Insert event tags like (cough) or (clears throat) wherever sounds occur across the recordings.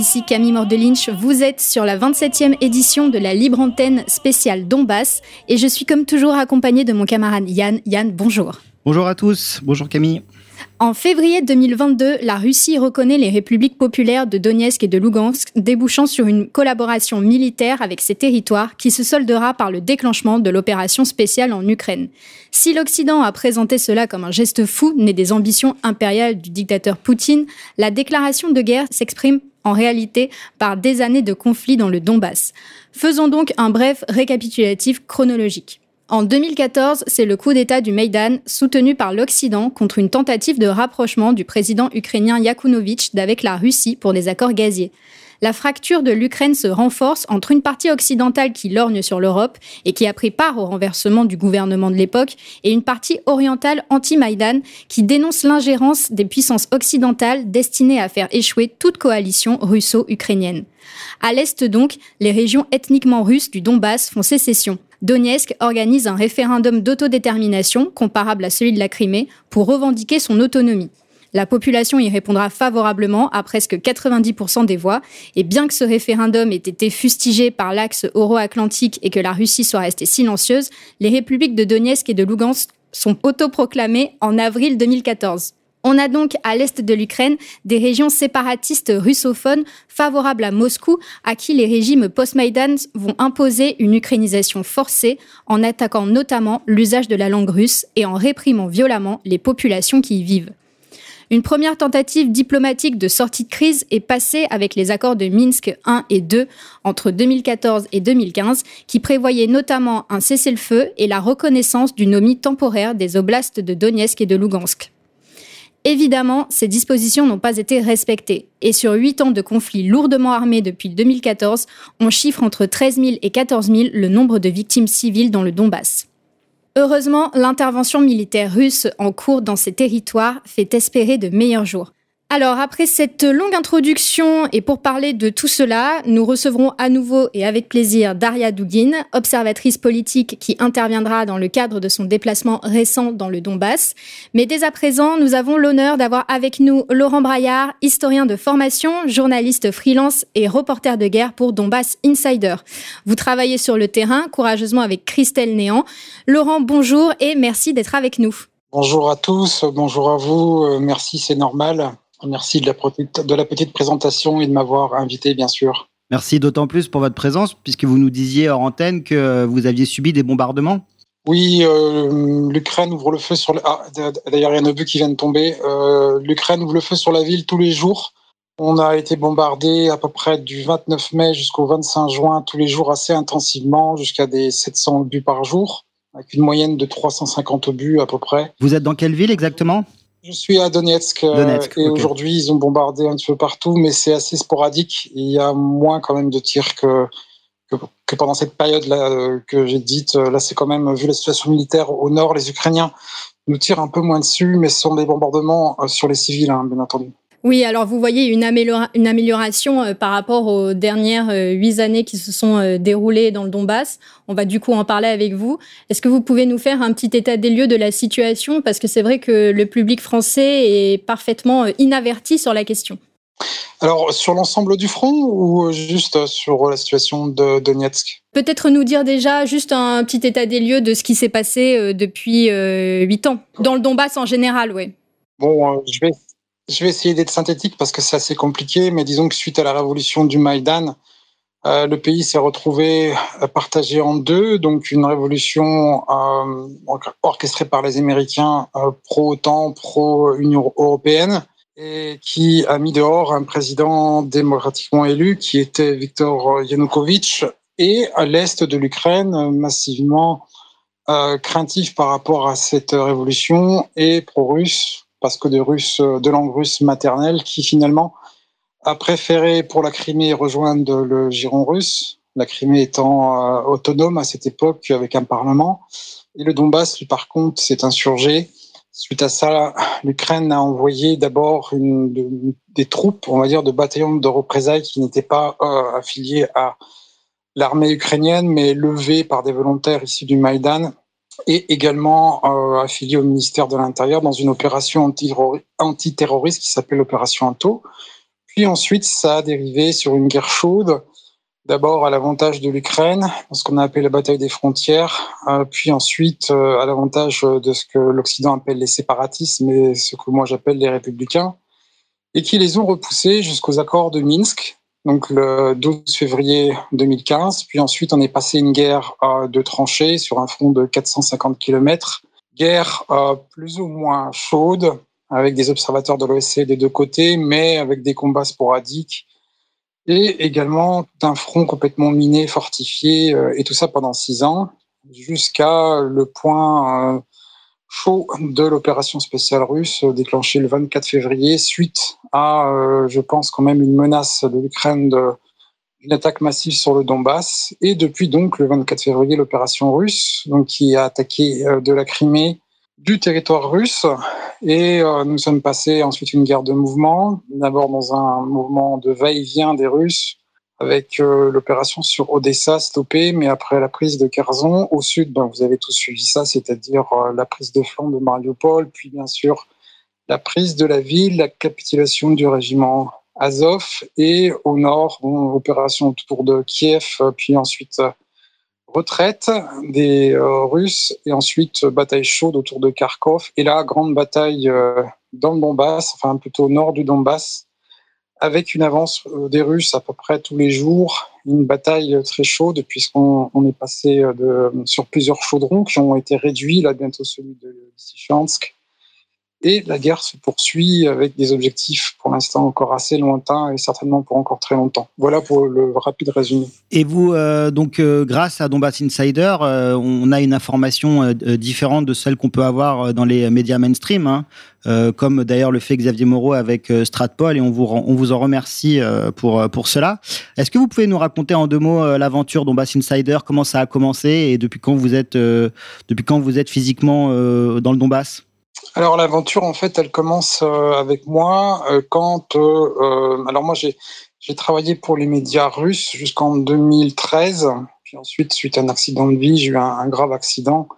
ici Camille Mordelinch. Vous êtes sur la 27e édition de la Libre Antenne spéciale Donbass et je suis comme toujours accompagnée de mon camarade Yann. Yann, bonjour. Bonjour à tous, bonjour Camille. En février 2022, la Russie reconnaît les républiques populaires de Donetsk et de Lugansk, débouchant sur une collaboration militaire avec ces territoires qui se soldera par le déclenchement de l'opération spéciale en Ukraine. Si l'Occident a présenté cela comme un geste fou, né des ambitions impériales du dictateur Poutine, la déclaration de guerre s'exprime en réalité par des années de conflits dans le Donbass. Faisons donc un bref récapitulatif chronologique. En 2014, c'est le coup d'État du Maïdan, soutenu par l'Occident contre une tentative de rapprochement du président ukrainien Yakunovitch d'avec la Russie pour des accords gaziers. La fracture de l'Ukraine se renforce entre une partie occidentale qui lorgne sur l'Europe et qui a pris part au renversement du gouvernement de l'époque et une partie orientale anti-Maïdan qui dénonce l'ingérence des puissances occidentales destinées à faire échouer toute coalition russo-ukrainienne. À l'est donc, les régions ethniquement russes du Donbass font sécession. Donetsk organise un référendum d'autodétermination comparable à celui de la Crimée pour revendiquer son autonomie. La population y répondra favorablement à presque 90% des voix. Et bien que ce référendum ait été fustigé par l'axe euro-atlantique et que la Russie soit restée silencieuse, les républiques de Donetsk et de Lugansk sont autoproclamées en avril 2014. On a donc à l'est de l'Ukraine des régions séparatistes russophones favorables à Moscou, à qui les régimes post-Maïdan vont imposer une ukrainisation forcée en attaquant notamment l'usage de la langue russe et en réprimant violemment les populations qui y vivent. Une première tentative diplomatique de sortie de crise est passée avec les accords de Minsk 1 et 2 entre 2014 et 2015, qui prévoyaient notamment un cessez-le-feu et la reconnaissance d'une omie temporaire des oblasts de Donetsk et de Lugansk. Évidemment, ces dispositions n'ont pas été respectées. Et sur huit ans de conflits lourdement armés depuis 2014, on chiffre entre 13 000 et 14 000 le nombre de victimes civiles dans le Donbass. Heureusement, l'intervention militaire russe en cours dans ces territoires fait espérer de meilleurs jours. Alors, après cette longue introduction et pour parler de tout cela, nous recevrons à nouveau et avec plaisir Daria Dugin, observatrice politique qui interviendra dans le cadre de son déplacement récent dans le Donbass. Mais dès à présent, nous avons l'honneur d'avoir avec nous Laurent Braillard, historien de formation, journaliste freelance et reporter de guerre pour Donbass Insider. Vous travaillez sur le terrain courageusement avec Christelle Néant. Laurent, bonjour et merci d'être avec nous. Bonjour à tous, bonjour à vous, euh, merci, c'est normal. Merci de la, de la petite présentation et de m'avoir invité, bien sûr. Merci d'autant plus pour votre présence, puisque vous nous disiez hors antenne que vous aviez subi des bombardements. Oui, euh, l'Ukraine ouvre le feu sur. Ah, D'ailleurs, il y a un obus qui vient de tomber. Euh, L'Ukraine ouvre le feu sur la ville tous les jours. On a été bombardé à peu près du 29 mai jusqu'au 25 juin, tous les jours assez intensivement, jusqu'à des 700 obus par jour, avec une moyenne de 350 obus à peu près. Vous êtes dans quelle ville exactement? Je suis à Donetsk, euh, et aujourd'hui ils ont bombardé un petit peu partout, mais c'est assez sporadique. Il y a moins quand même de tirs que, que, pendant cette période-là euh, que j'ai dite. Là, c'est quand même, vu la situation militaire au nord, les Ukrainiens nous tirent un peu moins dessus, mais ce sont des bombardements euh, sur les civils, hein, bien entendu. Oui, alors vous voyez une, amélioration euh, par rapport aux dernières euh, huit années qui se sont euh, déroulées dans le Donbass. On va du coup en parler avec vous. Est-ce que vous pouvez nous faire un petit état des lieux de la situation? Parce que c'est vrai que le public français est parfaitement inaverti sur la question. Alors, sur l'ensemble du front ou juste sur la situation de Donetsk? Peut-être nous dire déjà juste un petit état des lieux de ce qui s'est passé depuis huit ans, dans le Donbass en général, oui. Bon, je vais je vais essayer d'être synthétique parce que c'est assez compliqué, mais disons que suite à la révolution du Maïdan, euh, le pays s'est retrouvé euh, partagé en deux, donc une révolution euh, orchestrée par les Américains pro-OTAN, pro-Union européenne, et qui a mis dehors un président démocratiquement élu qui était Viktor Yanukovych, et à l'est de l'Ukraine, massivement craintif par rapport à cette révolution et pro-russe, parce que de, Russes, de langue russe maternelle qui finalement a préféré pour la Crimée rejoindre le giron russe, la Crimée étant euh, autonome à cette époque avec un parlement. Et le Donbass, lui, par contre, s'est insurgé. Suite à ça, l'Ukraine a envoyé d'abord des troupes, on va dire, de bataillons de représailles qui n'étaient pas euh, affiliés à l'armée ukrainienne, mais levés par des volontaires issus du Maïdan et également euh, affilié au ministère de l'Intérieur dans une opération antiterroriste qui s'appelle l'opération Anto. Puis ensuite, ça a dérivé sur une guerre chaude, d'abord à l'avantage de l'Ukraine, ce qu'on a appelé la bataille des frontières, euh, puis ensuite euh, à l'avantage de ce que l'Occident appelle les séparatistes, mais ce que moi j'appelle les républicains, et qui les ont repoussés jusqu'aux accords de Minsk, donc le 12 février 2015. Puis ensuite, on est passé une guerre euh, de tranchées sur un front de 450 km, guerre plus ou moins chaude, avec des observateurs de l'OSCE des deux côtés, mais avec des combats sporadiques et également un front complètement miné, fortifié, euh, et tout ça pendant six ans, jusqu'à le point euh, chaud de l'opération spéciale russe déclenchée le 24 février, suite à, euh, je pense quand même, une menace de l'Ukraine d'une attaque massive sur le Donbass. Et depuis donc le 24 février, l'opération russe, donc qui a attaqué de la Crimée du territoire russe et euh, nous sommes passés ensuite une guerre de mouvement, d'abord dans un mouvement de va-et-vient des Russes avec euh, l'opération sur Odessa stoppée, mais après la prise de Kherson au sud, ben, vous avez tous suivi ça, c'est-à-dire euh, la prise de flanc de Mariupol, puis bien sûr la prise de la ville, la capitulation du régiment Azov, et au nord, bon, opération autour de Kiev, puis ensuite retraite des euh, Russes et ensuite bataille chaude autour de Kharkov et là grande bataille euh, dans le Donbass, enfin plutôt au nord du Donbass, avec une avance euh, des Russes à peu près tous les jours, une bataille très chaude puisqu'on on est passé de, sur plusieurs chaudrons qui ont été réduits, là bientôt celui de Lysychansk, et la guerre se poursuit avec des objectifs pour l'instant encore assez lointains et certainement pour encore très longtemps. Voilà pour le rapide résumé. Et vous, euh, donc, euh, grâce à Donbass Insider, euh, on a une information différente de celle qu'on peut avoir dans les médias mainstream, hein, comme d'ailleurs le fait Xavier Moreau avec Stratpol, et on vous, on vous en remercie pour, pour cela. Est-ce que vous pouvez nous raconter en deux mots l'aventure Donbass Insider, comment ça a commencé et depuis quand vous êtes, depuis quand vous êtes physiquement dans le Donbass? Alors l'aventure, en fait, elle commence euh, avec moi euh, quand... Euh, alors moi, j'ai travaillé pour les médias russes jusqu'en 2013. Puis ensuite, suite à un accident de vie, j'ai eu un, grave accident.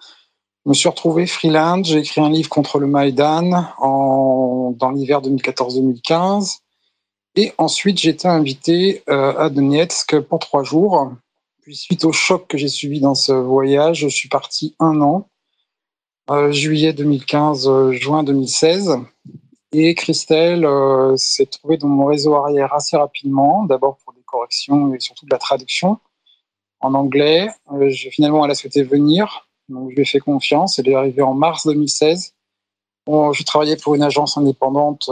Je me suis retrouvé freelance. J'ai écrit un livre contre le Maïdan en, dans l'hiver 2014-2015. Et ensuite, j'ai été invité à Donetsk pour trois jours. Puis suite au choc que j'ai subi dans ce voyage, je suis parti un an. Euh, juillet 2015, euh, juin 2016. Et Christelle euh, s'est trouvée dans mon réseau arrière assez rapidement, d'abord pour des corrections et surtout de la traduction en anglais. Finalement, elle a souhaité venir, donc je lui ai fait confiance. Elle est arrivée en mars 2016. Bon, je travaillais pour une agence indépendante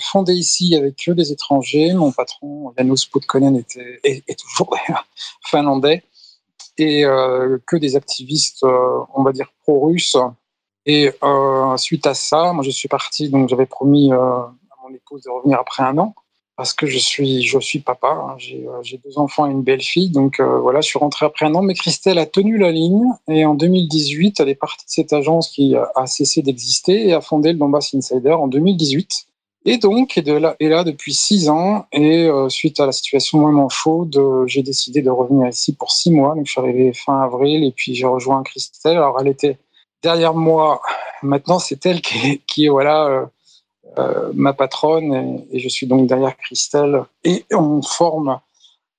fondée ici avec que des étrangers. Mon patron, Janusz Putkonen, était, est, toujours (laughs) finlandais. Et que des activistes, on va dire, pro-russes, et euh, suite à ça, moi je suis parti, donc j'avais promis euh, à mon épouse de revenir après un an parce que je suis, je suis papa, hein. euh, j'ai deux enfants et une belle fille, donc voilà, je suis rentré après un an. Mais Christelle a tenu la ligne et en 2018, elle est partie de cette agence qui a cessé d'exister et a fondé le Donbass Insider en 2018. Et donc, est, de là, est là depuis six ans. Et suite à la situation vraiment chaude, j'ai décidé de revenir ici pour six mois. Donc, je suis arrivé fin avril et puis j'ai rejoint Christelle. Alors, elle était derrière moi, maintenant, c'est elle qui est, voilà, euh, euh, ma patronne et, je suis donc derrière Christelle. Et on forme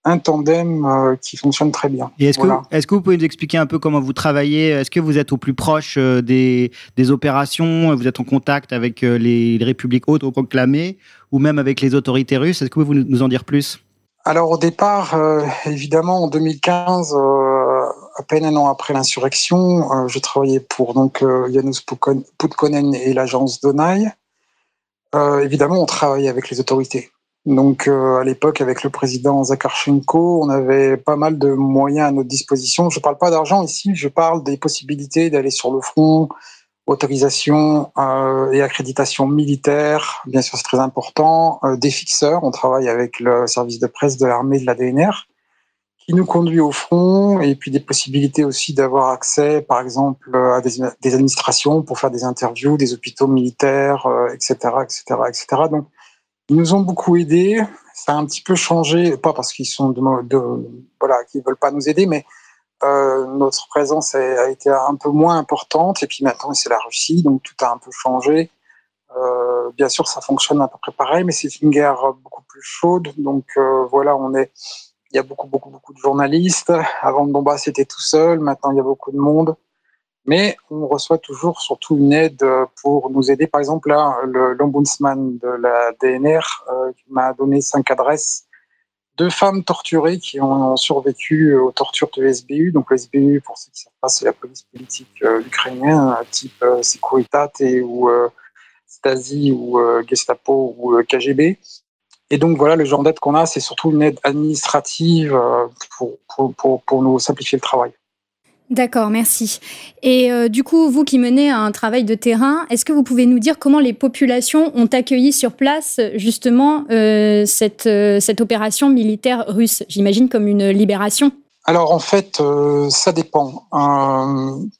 un tandem euh, qui fonctionne très bien. est-ce, que, est que vous pouvez nous expliquer un peu comment vous travaillez? Est-ce que vous êtes au plus proche des, des opérations? Vous êtes en contact avec les, les républiques autoproclamées ou même avec les autorités russes? Est-ce que vous pouvez nous en dire plus? Alors au départ, évidemment, en 2015, à peine un an après l'insurrection, euh, je travaillais pour donc euh, Janusz Putkonen et l'agence Donai. Euh, évidemment, on travaillait avec les autorités. Donc, à l'époque, avec le président Zakharchenko, on avait pas mal de moyens à notre disposition. Je ne parle pas d'argent ici, je parle des possibilités d'aller sur le front, autorisation et accréditation militaire, bien sûr, c'est très important. des fixeurs, on travaille avec le service de presse de l'armée de la DNR qui nous conduit au front et puis des possibilités aussi d'avoir accès, par exemple, à des, administrations pour faire des interviews, des hôpitaux militaires, etc., etc., etc. Donc, ils nous ont beaucoup aidés. Ça a un petit peu changé, pas parce qu'ils sont voilà, qu'ils veulent pas nous aider, mais euh, notre présence a, été un peu moins importante. Et puis maintenant, c'est la Russie, donc tout a un peu changé. bien sûr, ça fonctionne à peu près pareil, mais c'est une guerre beaucoup plus chaude. Donc voilà, on est, il y a beaucoup, beaucoup, beaucoup de journalistes. Avant le Donbass, c'était tout seul. Maintenant, il y a beaucoup de monde mais on reçoit toujours surtout une aide pour nous aider. Par exemple, là, l'ombudsman de la DNR euh, m'a donné cinq adresses de femmes torturées qui ont survécu aux tortures de l'SBU. Donc, l'SBU, pour ceux qui ne savent pas, c'est la police politique euh, ukrainienne, type euh, Securitate ou euh, Stasi ou Gestapo ou KGB. Et donc, voilà, le genre d'aide qu'on a, c'est surtout une aide administrative pour, pour, pour, pour nous simplifier le travail. D'accord, merci. Et euh, du coup, vous qui menez un travail de terrain, est-ce que vous pouvez nous dire comment les populations ont accueilli sur place justement euh, cette, euh, cette opération militaire russe? J'imagine comme une libération alors en fait, ça dépend.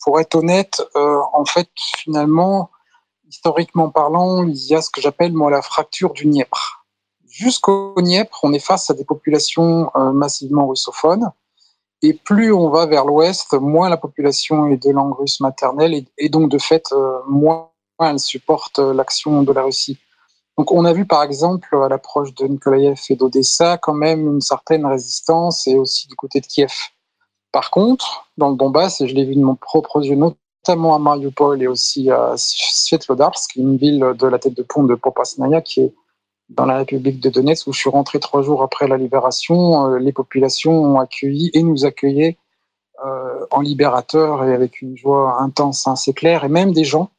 pour être honnête, en fait, finalement, historiquement parlant, il y a ce que j'appelle moi la fracture du Dniepr. Jusqu'au Dniepr, on est face à des populations massivement russophones et plus on va vers l'ouest, moins la population est de langue russe maternelle et, donc de fait, euh, moins elle supporte euh, l'action de la Russie. Donc on a vu par exemple à l'approche de Nikolaïev et d'Odessa quand même une certaine résistance et aussi du côté de Kiev. Par contre, dans le Donbass, et je l'ai vu de mon propre yeux, notamment à Mariupol et aussi à Svetlodarsk, une ville de la tête de pont de Popasnaya qui est dans la République de Donetsk, où je suis rentré trois jours après la libération, euh, les populations ont accueilli et nous accueillaient euh, en libérateur et avec une joie intense, hein, c'est clair, et même des gens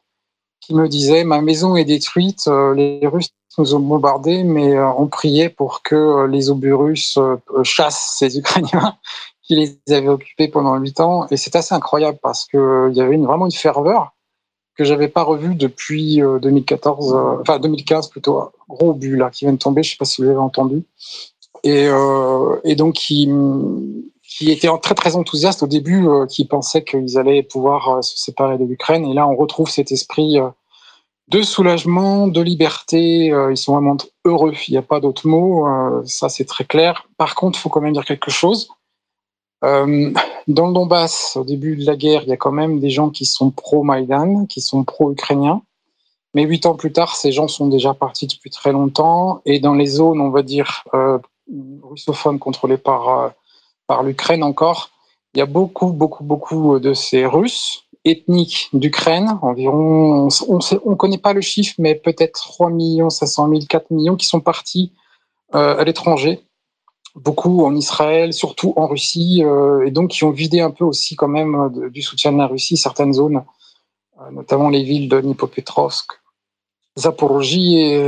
qui me disaient ma maison est détruite, euh, les Russes nous ont bombardés, mais on priait pour que les obus russes chassent ces Ukrainiens (laughs) qui les avaient occupés pendant huit ans, et c'est assez incroyable parce qu'il y avait vraiment une ferveur que j'avais pas revu depuis 2014, euh, euh, enfin 2015 plutôt, gros but là qui vient de tomber, je sais pas si vous l'avez entendu, et, euh, donc qui, qui était très très enthousiaste au début, qui pensait qu'ils allaient pouvoir se séparer de l'Ukraine, et là on retrouve cet esprit de soulagement, de liberté, ils sont vraiment heureux, il n'y a pas d'autre mot, ça c'est très clair. Par contre, il faut quand même dire quelque chose dans le Donbass, au début de la guerre, il y a quand même des gens qui sont pro-Maïdan, qui sont pro-ukrainiens. Mais huit ans plus tard, ces gens sont déjà partis depuis très longtemps. Et dans les zones, on va dire, euh, russophones contrôlées par, euh, par l'Ukraine encore, il y a beaucoup, beaucoup, beaucoup de ces Russes ethniques d'Ukraine, environ, on ne connaît pas le chiffre, mais peut-être 3 millions, 500 000, 4 millions qui sont partis euh, à l'étranger beaucoup en Israël, surtout en Russie, euh, et donc qui ont vidé un peu aussi quand même euh, du soutien de la Russie certaines zones, euh, notamment les villes de Nipopetrovsk, Zaporozhye,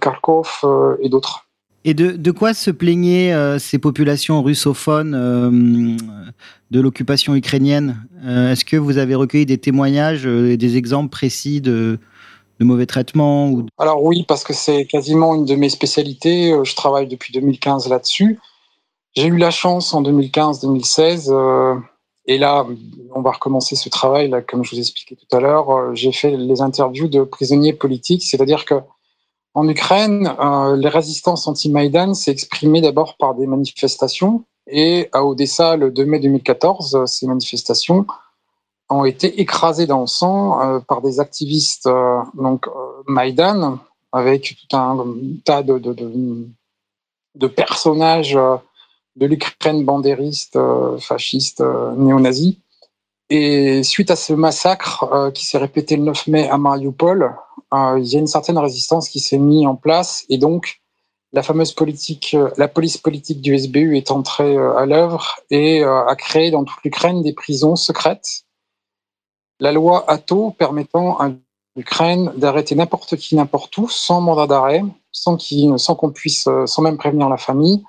Kharkov et d'autres. Et de, de, quoi se plaignaient ces populations russophones de l'occupation ukrainienne? Est-ce que vous avez recueilli des témoignages et des exemples précis de, de mauvais traitements. Alors oui, parce que c'est quasiment une de mes spécialités. Euh, je travaille depuis 2015 là-dessus. J'ai eu la chance en 2015-2016, euh, et là, on va recommencer ce travail, là, comme je vous expliquais tout à l'heure. Euh, j'ai fait les interviews de prisonniers politiques, c'est-à-dire que en Ukraine, les résistances anti-Maïdan s'est exprimées d'abord par des manifestations, et à Odessa, le 2 mai 2014, ces manifestations ont été écrasés dans le sang euh, par des activistes euh, donc euh, Maïdan avec tout un tas de, de, personnages de l'Ukraine bandériste, fasciste, néo-nazi. Et suite à ce massacre qui s'est répété le 9 mai à Mariupol, il y a une certaine résistance qui s'est mise en place et donc la fameuse politique, la police politique du SBU est entrée à l'œuvre et a créé dans toute l'Ukraine des prisons secrètes la loi ATO permettant à l'Ukraine d'arrêter n'importe qui, n'importe où, sans mandat d'arrêt, sans qu'on puisse, euh, sans même prévenir la famille.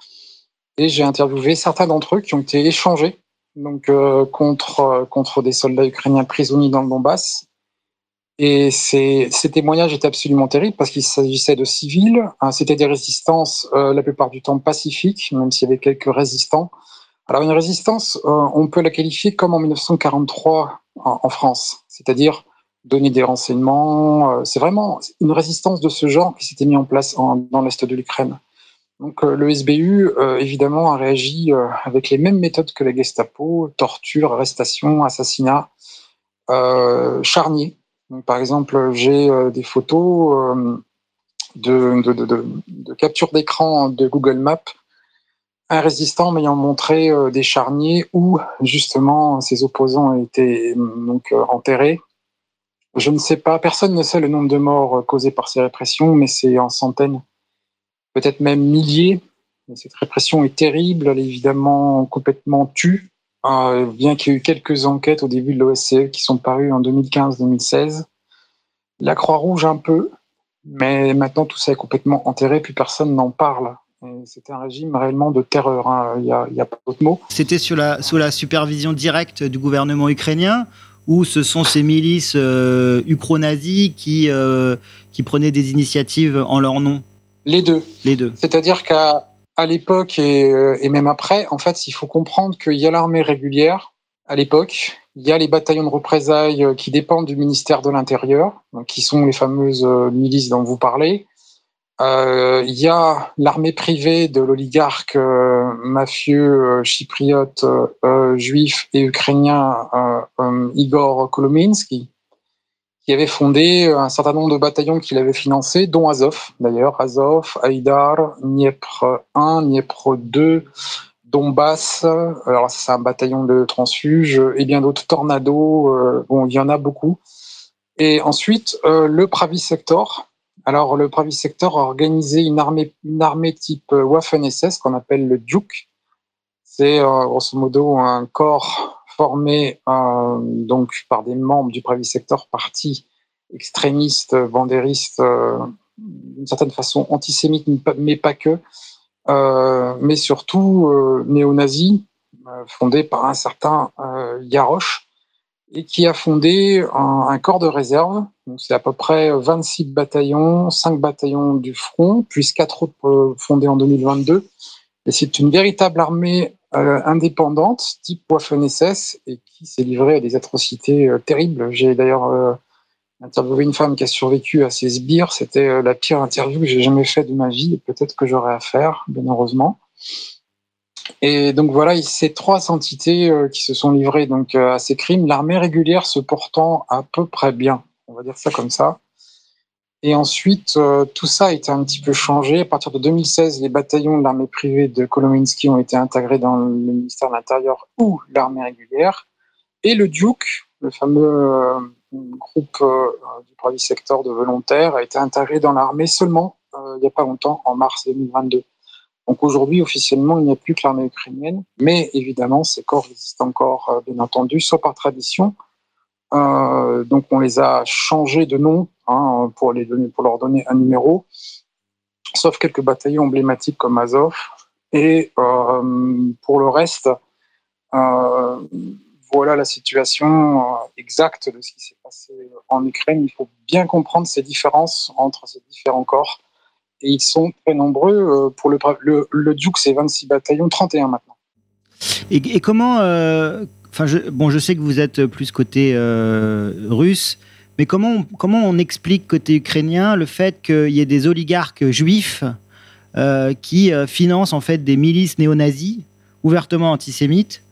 Et j'ai interviewé certains d'entre eux qui ont été échangés donc euh, contre euh, contre des soldats ukrainiens prisonniers dans le Donbass. Et ces, ces témoignages étaient absolument terribles parce qu'il s'agissait de civils. Hein, c'était des résistances la plupart du temps pacifiques, même s'il y avait quelques résistants. Alors une résistance, on peut la qualifier comme en 1943 en, France, c'est-à-dire donner des renseignements. Euh, c'est vraiment une résistance de ce genre qui s'était mis en place dans l'est de l'Ukraine. Donc euh, le SBU, euh, évidemment, a réagi avec les mêmes méthodes que la Gestapo, torture, arrestation, assassinat, charnier. par exemple, j'ai des photos de, de, capture d'écran de Google Maps, un résistant m'ayant montré des charniers où justement ses opposants étaient donc enterrés. Je ne sais pas, personne ne sait le nombre de morts causés par ces répressions, mais c'est en centaines, peut-être même milliers. Cette répression est terrible, elle est évidemment complètement tue, euh, bien qu'il y ait eu quelques enquêtes au début de l'OSCE qui sont parues en 2015-2016. La Croix-Rouge un peu, mais maintenant tout ça est complètement enterré, plus personne n'en parle. C'était un régime réellement de terreur, hein. il n'y a, pas d'autre mot. C'était sous la, sous la supervision directe du gouvernement ukrainien ou ce sont ces milices euh, ukro-nazis qui, euh, qui prenaient des initiatives en leur nom? Les deux. Les deux. C'est-à-dire qu'à à l'époque euh, et, même après, en fait, il faut comprendre qu'il y a l'armée régulière à l'époque, il y a les bataillons de représailles euh, qui dépendent du ministère de l'Intérieur, qui sont les fameuses euh, milices dont vous parlez. Euh, il y a l'armée privée de l'oligarque mafieux chypriote juif et ukrainien Igor Kolominsky, qui avait fondé un certain nombre de bataillons qu'il avait financés, dont Azov d'ailleurs, Azov, Haïdar, Dniepr 1, Dniepr 2, Donbass, alors c'est un bataillon de transfuges, et bien d'autres, Tornado, euh, bon, il y en a beaucoup. Et ensuite, euh, le Pravi Sector. Alors, le Pravi Sector a organisé une armée, une armée type Waffen-SS qu'on appelle le Duke. C'est euh, grosso modo un corps formé euh, donc par des membres du Pravi Sector, parti extrémiste, bandériste, euh, d'une certaine façon antisémite, mais pas que, euh, mais surtout néo-nazi, fondé par un certain Yaroche, et qui a fondé un, corps de réserve. C'est à peu près 26 bataillons, 5 bataillons du front, puis 4 autres fondés en 2022. Et c'est une véritable armée euh, indépendante, type Waffen-SS, et qui s'est livrée à des atrocités euh, terribles. J'ai d'ailleurs euh, interviewé une femme qui a survécu à ces sbires. C'était la pire interview que j'ai jamais faite de ma vie, et peut-être que j'aurai à faire, bien heureusement. Et donc voilà, ces trois entités qui se sont livrées donc à ces crimes, l'armée régulière se portant à peu près bien, va dire ça comme ça. Et ensuite, euh, tout ça a été un petit peu changé. À partir de 2016, les bataillons de l'armée privée de Kolominsky ont été intégrés dans le ministère de l'Intérieur ou l'armée régulière. Et le Duke, le fameux euh, groupe euh, du premier secteur de volontaires, a été intégré dans l'armée seulement il n'y a pas longtemps, en mars 2022. Donc aujourd'hui, officiellement, il n'y a plus que l'armée ukrainienne, mais évidemment, ces corps existent encore, bien entendu, soit par tradition, euh, donc on les a changés de nom hein, pour, les donner, pour leur donner un numéro, sauf quelques bataillons emblématiques comme Azov. Et euh, pour le reste, euh, voilà la situation exacte de ce qui s'est passé en Ukraine. Il faut bien comprendre ces différences entre ces différents corps. Et ils sont très nombreux. Pour le, Duke, c'est 26 bataillons, 31 maintenant. Et comment, Je, bon, je sais que vous êtes plus côté euh, russe, mais comment on, comment on explique côté ukrainien le fait qu'il y ait des oligarques juifs euh, qui euh, financent en fait des milices néo-nazis ouvertement antisémites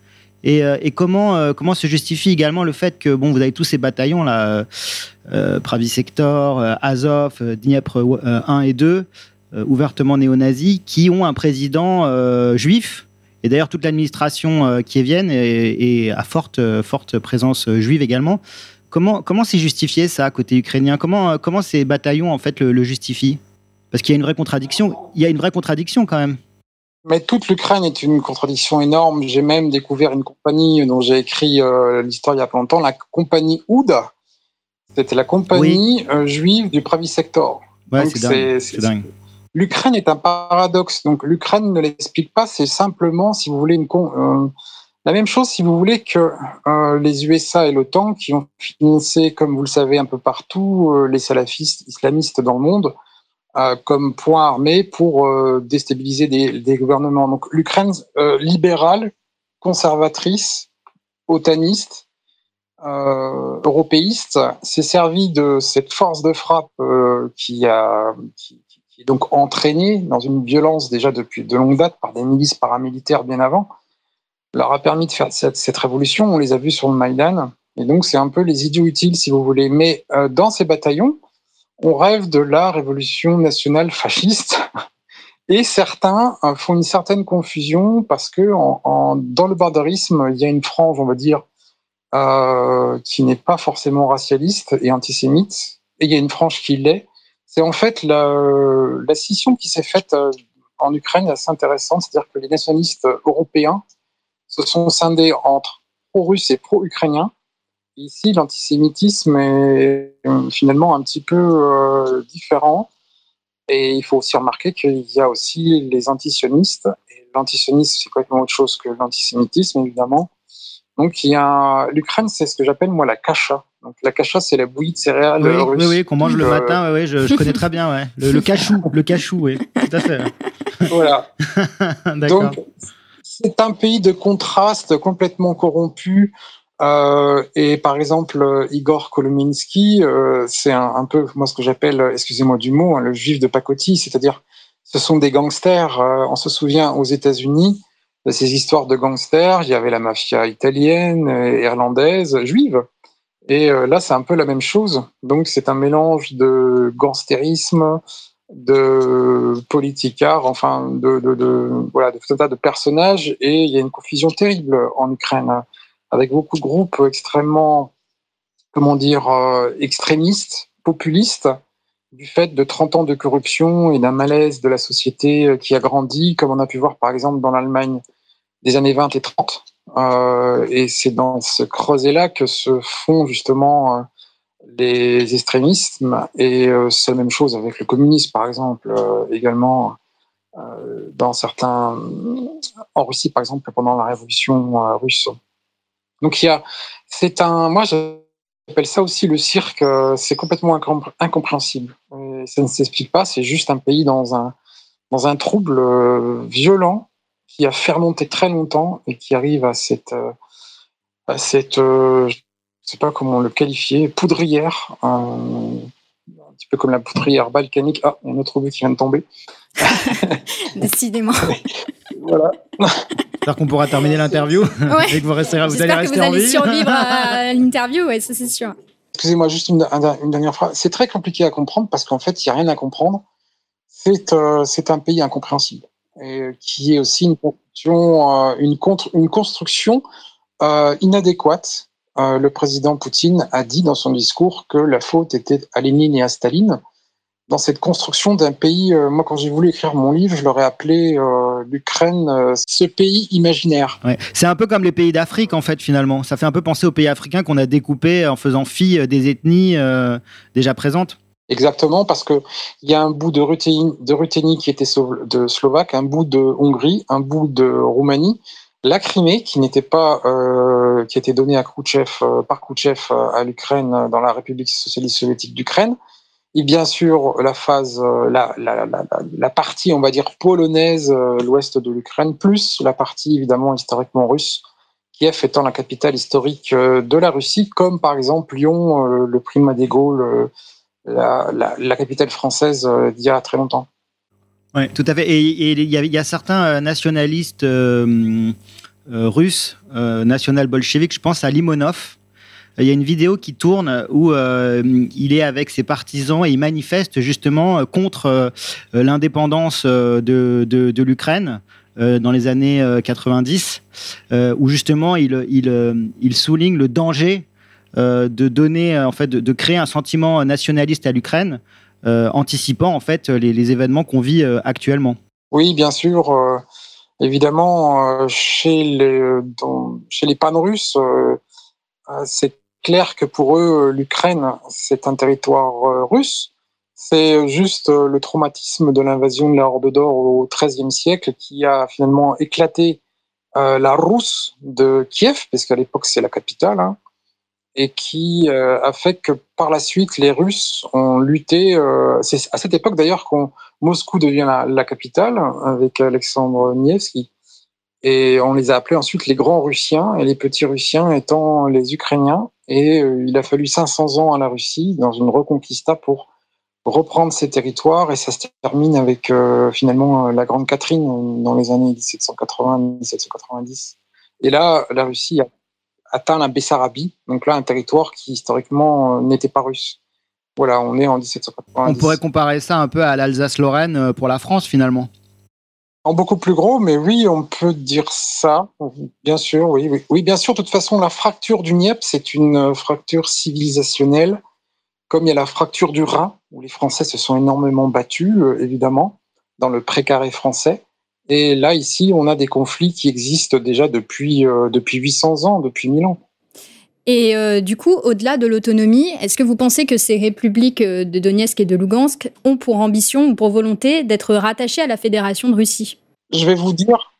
et, comment, comment se justifie également le fait que bon, vous avez tous ces bataillons là, Sector, Azov, Dniepr 1 et 2, ouvertement néo-nazis, qui ont un président juif et d'ailleurs, toute l'administration euh, qui est vienne est, à forte, forte présence euh, juive également. Comment comment c'est justifié ça côté ukrainien? Comment euh, comment ces bataillons en fait le, justifient? Parce qu'il y a une vraie contradiction. Il y a une vraie contradiction quand même. Mais toute l'Ukraine est une contradiction énorme. J'ai même découvert une compagnie dont j'ai écrit l'histoire il y a pas longtemps, la compagnie Ouda. C'était la compagnie juive du Pravi Sector. Ouais, c'est dingue. L'Ukraine est un paradoxe. Donc l'Ukraine ne l'explique pas. C'est simplement, si vous voulez, euh, la même chose, si vous voulez, que euh, les USA et l'OTAN, qui ont financé, comme vous le savez, un peu partout, euh, les salafistes islamistes dans le monde, comme point armé pour déstabiliser des, gouvernements. Donc l'Ukraine libérale, conservatrice, otaniste, européiste, s'est servi de cette force de frappe qui a qui est donc entraîné dans une violence déjà depuis de longue date par des milices paramilitaires bien avant, leur a permis de faire cette, révolution. On les a vus sur le Maïdan. Et donc, c'est un peu les idiots utiles, si vous voulez. Mais dans ces bataillons, on rêve de la révolution nationale fasciste. (laughs) Et certains font une certaine confusion parce que dans le barbarisme, il y a une frange, on va dire, euh, qui n'est pas forcément racialiste et antisémite, et il y a une frange qui l'est. C'est en fait la, la scission qui s'est faite euh, en Ukraine assez intéressante, c'est-à-dire que les nationalistes européens se sont scindés entre pro-russes et pro-ukrainiens. Ici, l'antisémitisme est finalement un petit peu euh, différent. Et il faut aussi remarquer qu'il y a aussi les antisionistes. Et l'antisionisme, c'est complètement autre chose que l'antisémitisme, évidemment. Donc, il y a l'Ukraine, c'est ce que j'appelle moi la kasha. Donc, la kasha, c'est la bouillie de céréales oui, russe. Oui, oui, qu'on mange le matin. Oui, je, je, connais très bien. Ouais. Le, le (laughs) cachou, le cachou, oui, tout à fait. (laughs) voilà. (laughs) Donc, c'est un pays de contraste complètement corrompu. Euh, et par exemple, Igor Kolominsky, euh, c'est un, un, peu moi ce que j'appelle, excusez-moi du mot, hein, le juif de pacotille, c'est-à-dire ce sont des gangsters. Euh, on se souvient aux États-Unis de ces histoires de gangsters. Il y avait la mafia italienne, irlandaise, juive. Et euh, là, c'est un peu la même chose. Donc, c'est un mélange de gangstérisme, de politicard, enfin, de, voilà, de tout un tas de personnages. Et il y a une confusion terrible en Ukraine, avec beaucoup de groupes extrêmement, comment dire, euh, extrémistes, populistes, du fait de 30 ans de corruption et d'un malaise de la société qui a grandi, comme on a pu voir par exemple dans l'Allemagne des années 20 et 30. Euh, et c'est dans ce creuset-là que se font justement euh, les extrémismes. Et euh, c'est la même chose avec le communisme, par exemple, également dans certains, en Russie, par exemple, pendant la révolution russe. Donc il y a, c'est un, moi j'appelle ça aussi le cirque. c'est complètement incompréhensible. Ça ne s'explique pas. C'est juste un pays dans un dans un trouble violent qui a fermenté très longtemps et qui arrive à cette, euh, à cette euh, je ne sais pas comment le qualifier, poudrière, un, un petit peu comme la poudrière balkanique. Ah, y a but qui vient de tomber. (laughs) Décidément. (laughs) voilà. J'espère qu'on pourra terminer l'interview ouais. et que vous, resterez, vous allez que vous en allez vie. survivre à (laughs) l'interview, ouais, ça c'est sûr. Excusez-moi, juste une, une, dernière phrase. C'est très compliqué à comprendre parce qu'en fait, il n'y a rien à comprendre. C'est euh, un pays incompréhensible et qui est aussi une construction, euh, euh, inadéquate. Euh, le président Poutine a dit dans son discours que la faute était à Lénine et à Staline. Dans cette construction d'un pays, euh, moi quand j'ai voulu écrire mon livre, je l'aurais appelé euh, l'Ukraine, euh, ce pays imaginaire. C'est un peu comme les pays d'Afrique en fait finalement. Ça fait un peu penser aux pays africains qu'on a découpés en faisant fi des ethnies déjà présentes. Exactement, parce que il y a un bout de Ruthénie, de Ruthénie qui était de slovaque, un bout de Hongrie, un bout de Roumanie, la Crimée qui n'était pas, euh, qui était donnée à Khrouchtchev euh, par Khrouchtchev euh, à l'Ukraine dans la République socialiste soviétique d'Ukraine, et bien sûr la phase, la, la, la, la, partie, on va dire polonaise, l'ouest de l'Ukraine, plus la partie évidemment historiquement russe. Kiev étant la capitale historique de la Russie, comme par exemple Lyon, le primat des Gaules, la, capitale française euh, d'il y a très longtemps. Oui, tout à fait. Et il y, a certains nationalistes euh, euh, russes, euh, national-bolcheviques, je pense à Limonov. Il y a une vidéo qui tourne où euh, il est avec ses partisans et il manifeste justement contre l'indépendance de, l'Ukraine dans les années 90, où justement il, souligne le danger euh, de donner, en fait, de, créer un sentiment nationaliste à l'Ukraine, euh, anticipant en fait les, événements qu'on vit euh, actuellement. Oui, bien sûr. Euh, évidemment, chez les dans, chez les pan-russes, c'est clair que pour eux, l'Ukraine, c'est un territoire russe. C'est juste le traumatisme de l'invasion de la Horde d'Or au XIIIe siècle qui a finalement éclaté euh, la Rousse de Kiev, puisqu'à l'époque c'est la capitale, hein, et qui euh, a fait que par la suite les Russes ont lutté. Euh, c'est à cette époque d'ailleurs qu'on Moscou devient la, capitale avec Alexandre Nievski et on les a appelés ensuite les grands Russiens et les petits Russiens étant les Ukrainiens. Et euh, il a fallu 500 ans à la Russie dans une reconquista pour reprendre ces territoires et ça se termine avec finalement la Grande Catherine dans les années 1780-1790. Et là, la Russie a atteint la Bessarabie, donc là un territoire qui historiquement n'était pas russe. Voilà, on est en 1790. On pourrait comparer ça un peu à l'Alsace-Lorraine pour la France finalement. En beaucoup plus gros, mais oui, on peut dire ça. Bien sûr, oui, oui. Oui, bien sûr, de toute façon, la fracture du Niep, c'est une fracture civilisationnelle, comme il y a la fracture du Rhin, où les Français se sont énormément battus, euh, évidemment, dans le précaré français. Et là, ici, on a des conflits qui existent déjà depuis, euh, depuis 800 ans, depuis 1000 ans. Et euh, du coup, au-delà de l'autonomie, est-ce que vous pensez que ces républiques euh, de Donetsk et de Lugansk ont pour ambition ou pour volonté d'être rattachées à la Fédération de Russie? Je vais vous dire,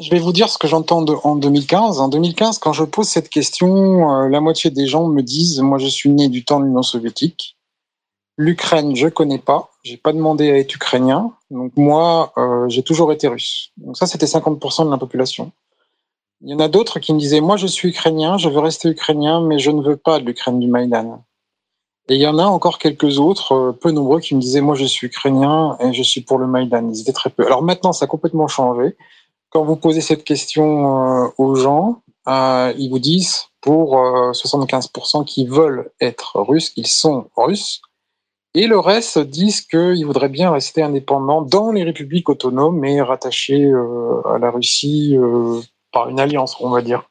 je vais vous dire ce que j'entends en 2015. En 2015, quand je pose cette question, euh, la moitié des gens me disent "Moi, je suis né du temps de l'Union soviétique. L'Ukraine, je connais pas. J'ai pas demandé à être ukrainien. Donc moi, j'ai toujours été russe." Donc ça, c'était 50% de la population. Il y en a d'autres qui me disaient, moi je suis ukrainien, je veux rester ukrainien, mais je ne veux pas de l'Ukraine du Maïdan. Et il y en a encore quelques autres, euh, peu nombreux, qui me disaient, moi je suis ukrainien et je suis pour le Maïdan. Ils étaient très peu. Alors maintenant, ça a complètement changé. Quand vous posez cette question euh, aux gens, euh, ils vous disent, pour 75% qui veulent être russes, qu'ils sont russes. Et le reste disent qu'ils voudraient bien rester indépendants dans les républiques autonomes, mais rattachés à la Russie par une alliance, on va dire.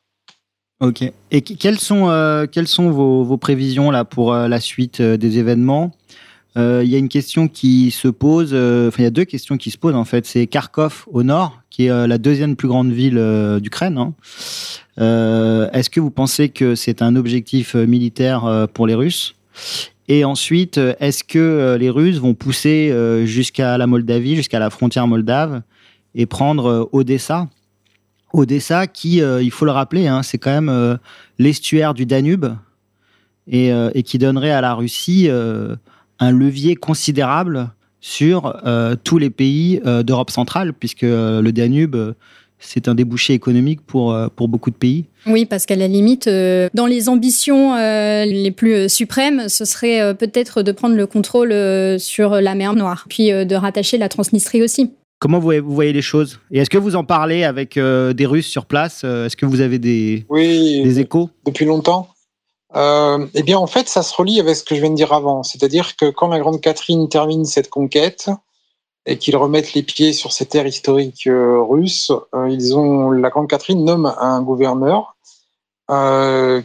Ok. Et quelles sont, euh, vos, prévisions là, pour euh, la suite euh, des événements? Il y a une question qui se pose, enfin il y a deux questions qui se posent en fait. C'est Kharkov au nord, qui est la deuxième plus grande ville d'Ukraine. Hein. Est-ce que vous pensez que c'est un objectif militaire pour les Russes? Et ensuite, est-ce que les Russes vont pousser jusqu'à la Moldavie, jusqu'à la frontière moldave, et prendre Odessa? Odessa, qui, euh, il faut le rappeler, hein, c'est quand même euh, l'estuaire du Danube euh, et, qui donnerait à la Russie un levier considérable sur tous les pays d'Europe centrale, puisque le Danube, c'est un débouché économique pour, pour beaucoup de pays. Oui, parce qu'à la limite, dans les ambitions les plus suprêmes, ce serait peut-être de prendre le contrôle sur la mer Noire, puis de rattacher la Transnistrie aussi. Comment vous, voyez les choses? Et est-ce que vous en parlez avec euh, des Russes sur place? Euh, Est-ce que vous avez des, des échos? Depuis longtemps. Euh, eh bien, en fait, ça se relie avec ce que je viens de dire avant. C'est-à-dire que quand la Grande Catherine termine cette conquête et qu'ils remettent les pieds sur ces terres historiques russes, ils ont la Grande Catherine nomme un gouverneur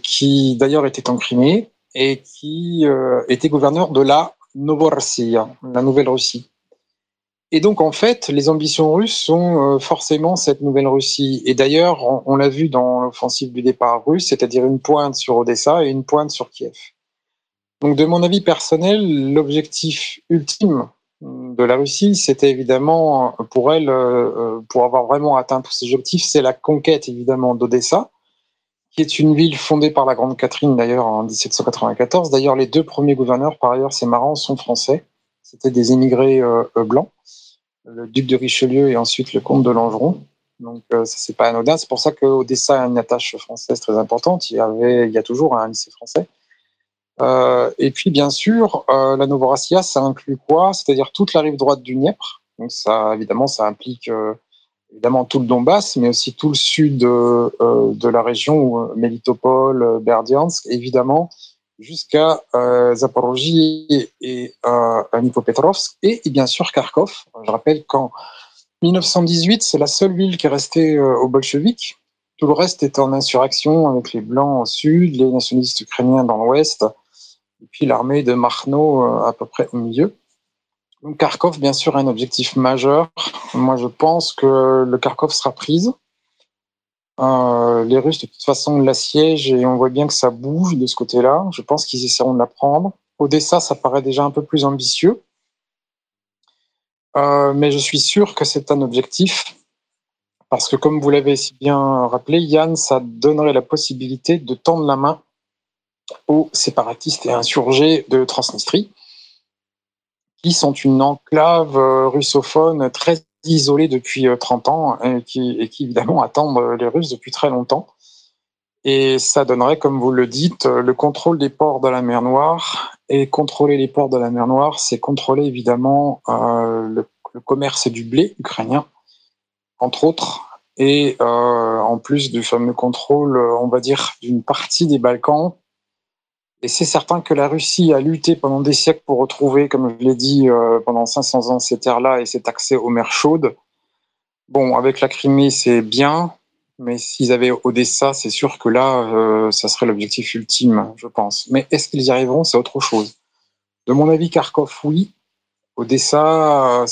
qui d'ailleurs était en Crimée et qui était gouverneur de la Novorossiya, la Nouvelle-Russie. Et donc, en fait, les ambitions russes sont euh, forcément cette nouvelle Russie. Et d'ailleurs, on, l'a vu dans l'offensive du départ russe, c'est-à-dire une pointe sur Odessa et une pointe sur Kiev. Donc, de mon avis personnel, l'objectif ultime de la Russie, c'était évidemment, pour elle, euh, euh, pour avoir vraiment atteint tous ses objectifs, c'est la conquête évidemment d'Odessa, qui est une ville fondée par la Grande Catherine d'ailleurs en 1794. D'ailleurs, les deux premiers gouverneurs, par ailleurs, c'est marrant, sont français. C'était des émigrés blancs le duc de Richelieu et ensuite le comte de Langeron. Donc euh, ça c'est pas anodin. C'est pour ça qu'Odessa a une attache française très importante. Il y avait, il y a toujours un lycée français. Euh, et puis bien sûr, euh, la Novorossiya, ça inclut quoi? C'est-à-dire toute la rive droite du Dniepr. Donc ça, évidemment, ça implique évidemment tout le Donbass, mais aussi tout le sud de la région, Melitopol, Berdiansk, évidemment, jusqu'à euh, et euh, Nipopetrovsk et, bien sûr Kharkov. Je rappelle qu'en 1918, c'est la seule ville qui est restée euh, aux bolcheviks. Tout le reste est en insurrection avec les Blancs au sud, les nationalistes ukrainiens dans l'ouest, et puis l'armée de Marno euh, à peu près au milieu. Donc Kharkov, bien sûr, est un objectif majeur. Moi, je pense que le Kharkov sera prise. Euh, les Russes, de toute façon, l'assiègent et on voit bien que ça bouge de ce côté-là. Je pense qu'ils essaieront de la prendre. Odessa, ça paraît déjà un peu plus ambitieux. Euh, mais je suis sûr que c'est un objectif. Parce que, comme vous l'avez si bien rappelé, Yann, ça donnerait la possibilité de tendre la main aux séparatistes et insurgés de Transnistrie, qui sont une enclave euh, russophone très isolés depuis 30 euh, ans et qui, évidemment attendent euh, les Russes depuis très longtemps. Et ça donnerait, comme vous le dites, le contrôle des ports de la mer Noire. Et contrôler les ports de la mer Noire, c'est contrôler évidemment le, commerce du blé ukrainien, entre autres. et en plus du fameux contrôle, on va dire, d'une partie des Balkans. Et c'est certain que la Russie a lutté pendant des siècles pour retrouver, comme je l'ai dit, euh, pendant 500 ans, ces terres-là et cet accès aux mers chaudes. Bon, avec la Crimée, c'est bien, mais s'ils avaient Odessa, c'est sûr que là, euh, ça serait l'objectif ultime, je pense. Mais est-ce qu'ils y arriveront? C'est autre chose. De mon avis, Kharkov, oui. Odessa,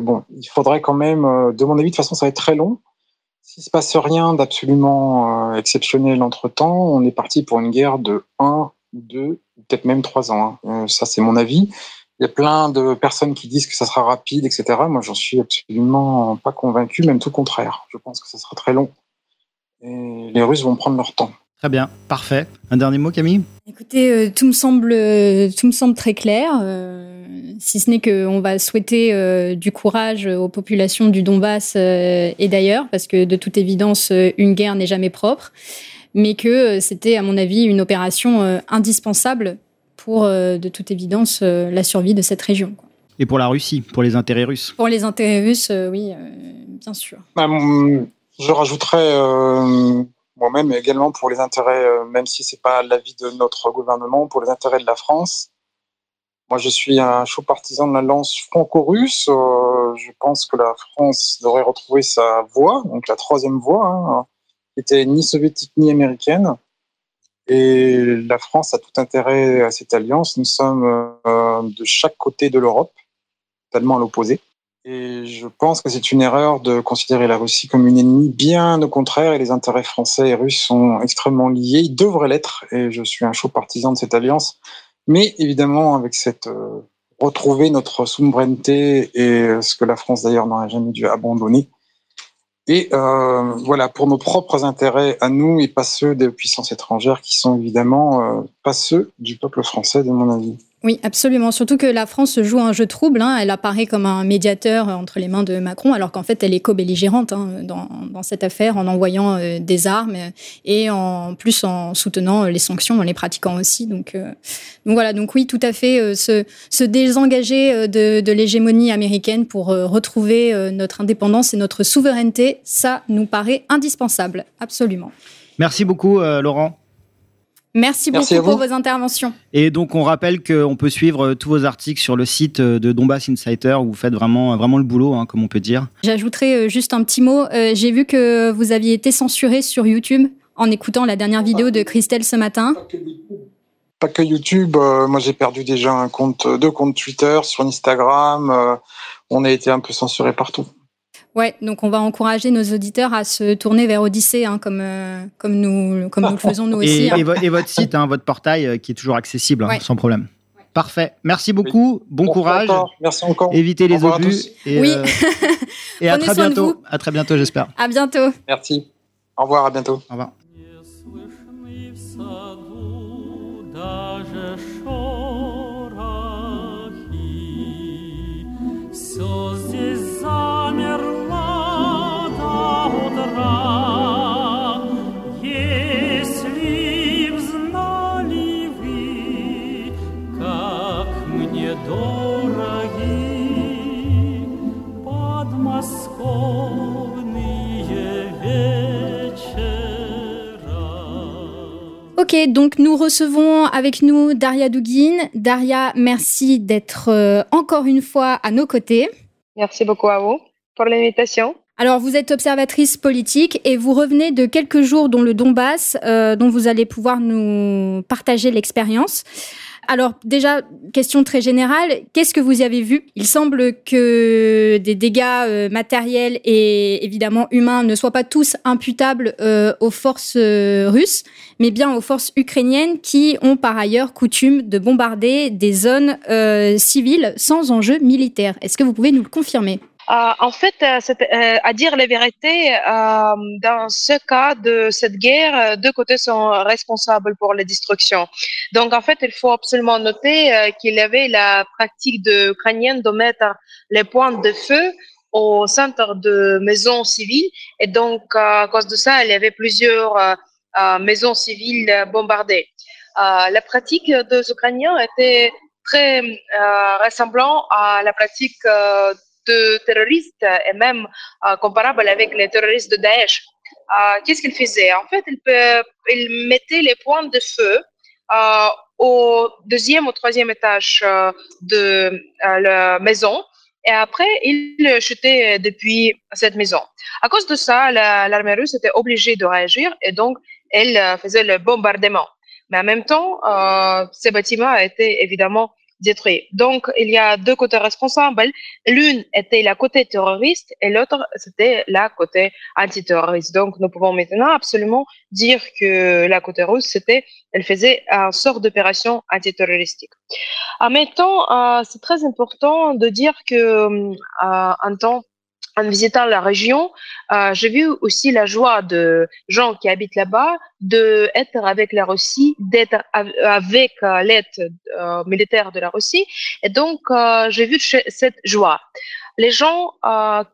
bon. Il faudrait quand même, euh, de mon avis, de toute façon, ça va être très long. S'il se passe rien d'absolument euh, exceptionnel entre-temps, on est parti pour une guerre de 1, 2, peut-être même 3 ans. Hein. Euh, ça, c'est mon avis. Il y a plein de personnes qui disent que ça sera rapide, etc. Moi, j'en suis absolument pas convaincu, même tout contraire. Je pense que ça sera très long. Et les Russes vont prendre leur temps. Très bien, parfait. Un dernier mot, Camille? Écoutez, euh, tout me semble, tout me semble très clair. Euh, si ce n'est qu'on va souhaiter euh, du courage aux populations du Donbass et d'ailleurs, parce que de toute évidence, une guerre n'est jamais propre, mais que c'était, à mon avis, une opération indispensable pour, de toute évidence, la survie de cette région. Et pour la Russie, pour les intérêts russes? Pour les intérêts russes, oui, bien sûr. Bah, je rajouterais moi-même, également pour les intérêts, euh, même si c'est pas l'avis de notre gouvernement, pour les intérêts de la France. Moi, je suis un chaud partisan de l'alliance franco-russe. Euh, je pense que la France devrait retrouver sa voie, donc la troisième voie, hein, qui était ni soviétique ni américaine. Et la France a tout intérêt à cette alliance. Nous sommes euh, de chaque côté de l'Europe, tellement à l'opposé. Et je pense que c'est une erreur de considérer la Russie comme une ennemie. Bien au contraire, et les intérêts français et russes sont extrêmement liés. Ils devraient l'être, et je suis un chaud partisan de cette alliance. Mais évidemment, avec cette euh, retrouver notre souveraineté et ce que la France d'ailleurs n'aurait jamais dû abandonner. Et euh, voilà, pour nos propres intérêts à nous et pas ceux des puissances étrangères qui sont évidemment euh, pas ceux du peuple français, de mon avis. Oui, absolument. Surtout que la France joue un jeu trouble. Hein. Elle apparaît comme un médiateur entre les mains de Macron, alors qu'en fait, elle est co-belligérante hein, dans, cette affaire en envoyant euh, des armes et en plus en soutenant les sanctions, en les pratiquant aussi. Donc, euh, voilà. Donc oui, tout à fait. Euh, se, se, désengager de, de l'hégémonie américaine pour retrouver notre indépendance et notre souveraineté, ça nous paraît indispensable. Absolument. Merci beaucoup, Laurent. Merci, beaucoup pour vos interventions. Et donc, on rappelle qu'on peut suivre euh, tous vos articles sur le site euh, de Donbass Insider où vous faites vraiment, vraiment le boulot, hein, comme on peut dire. J'ajouterai euh, juste un petit mot. J'ai vu que vous aviez été censuré sur YouTube en écoutant la dernière vidéo de Christelle ce matin. Pas que YouTube. moi, j'ai perdu déjà un compte, deux comptes Twitter, sur Instagram. on a été un peu censuré partout. Ouais, donc on va encourager nos auditeurs à se tourner vers Odyssée, hein, comme, euh, comme, nous, comme nous le faisons nous aussi. Et, hein. et, votre site, hein, votre portail euh, qui est toujours accessible, sans problème. Parfait. Merci beaucoup. Bon, courage. Merci encore. Évitez les obus. Et, oui. Euh, (laughs) et à très bientôt. À très bientôt, j'espère. À bientôt. Merci. Au revoir. À bientôt. Au revoir. Ok, donc nous recevons avec nous Daria Dugin. Daria, merci d'être euh, encore une fois à nos côtés. Merci beaucoup à vous pour l'invitation. Alors, vous êtes observatrice politique et vous revenez de quelques jours dans le Donbass, euh, dont vous allez pouvoir nous partager l'expérience. Alors déjà, question très générale, qu'est-ce que vous y avez vu? Il semble que des dégâts euh, matériels et évidemment humains ne soient pas tous imputables euh, aux forces euh, russes, mais bien aux forces ukrainiennes qui ont par ailleurs coutume de bombarder des zones civiles sans enjeu militaire. Est-ce que vous pouvez nous le confirmer? Euh, en fait, euh, euh, à dire la vérité, dans ce cas de cette guerre, deux côtés sont responsables pour la destruction. Donc, en fait, il faut absolument noter qu'il y avait la pratique de ukrainienne de mettre les points de feu au centre de maisons civiles. Et donc, à cause de ça, il y avait plusieurs maisons civiles bombardées. la pratique des Ukrainiens était très ressemblant à la pratique de terroristes et même comparable avec les terroristes de Daesh. Qu'est-ce qu'il faisait? En fait, il, peut, il mettait les points de feu au deuxième ou troisième étage de la maison et après, il chutait depuis cette maison. À cause de ça, l'armée russe était obligée de réagir et donc elle faisait le bombardement. Mais en même temps, euh, ces bâtiments étaient évidemment détruits. Donc, il y a deux côtés responsables. L'une était la côté terroriste et l'autre, c'était la côté antiterroriste. Donc, nous pouvons maintenant absolument dire que la côté russe, c'était, elle faisait un sort d'opération antiterroristique. En même temps, euh, c'est très important de dire que euh, en temps en visitant la région, euh, j'ai vu aussi la joie de gens qui habitent là-bas d'être avec la Russie, d'être avec euh, l'aide euh, militaire de la Russie. Et donc, j'ai vu cette joie. Les gens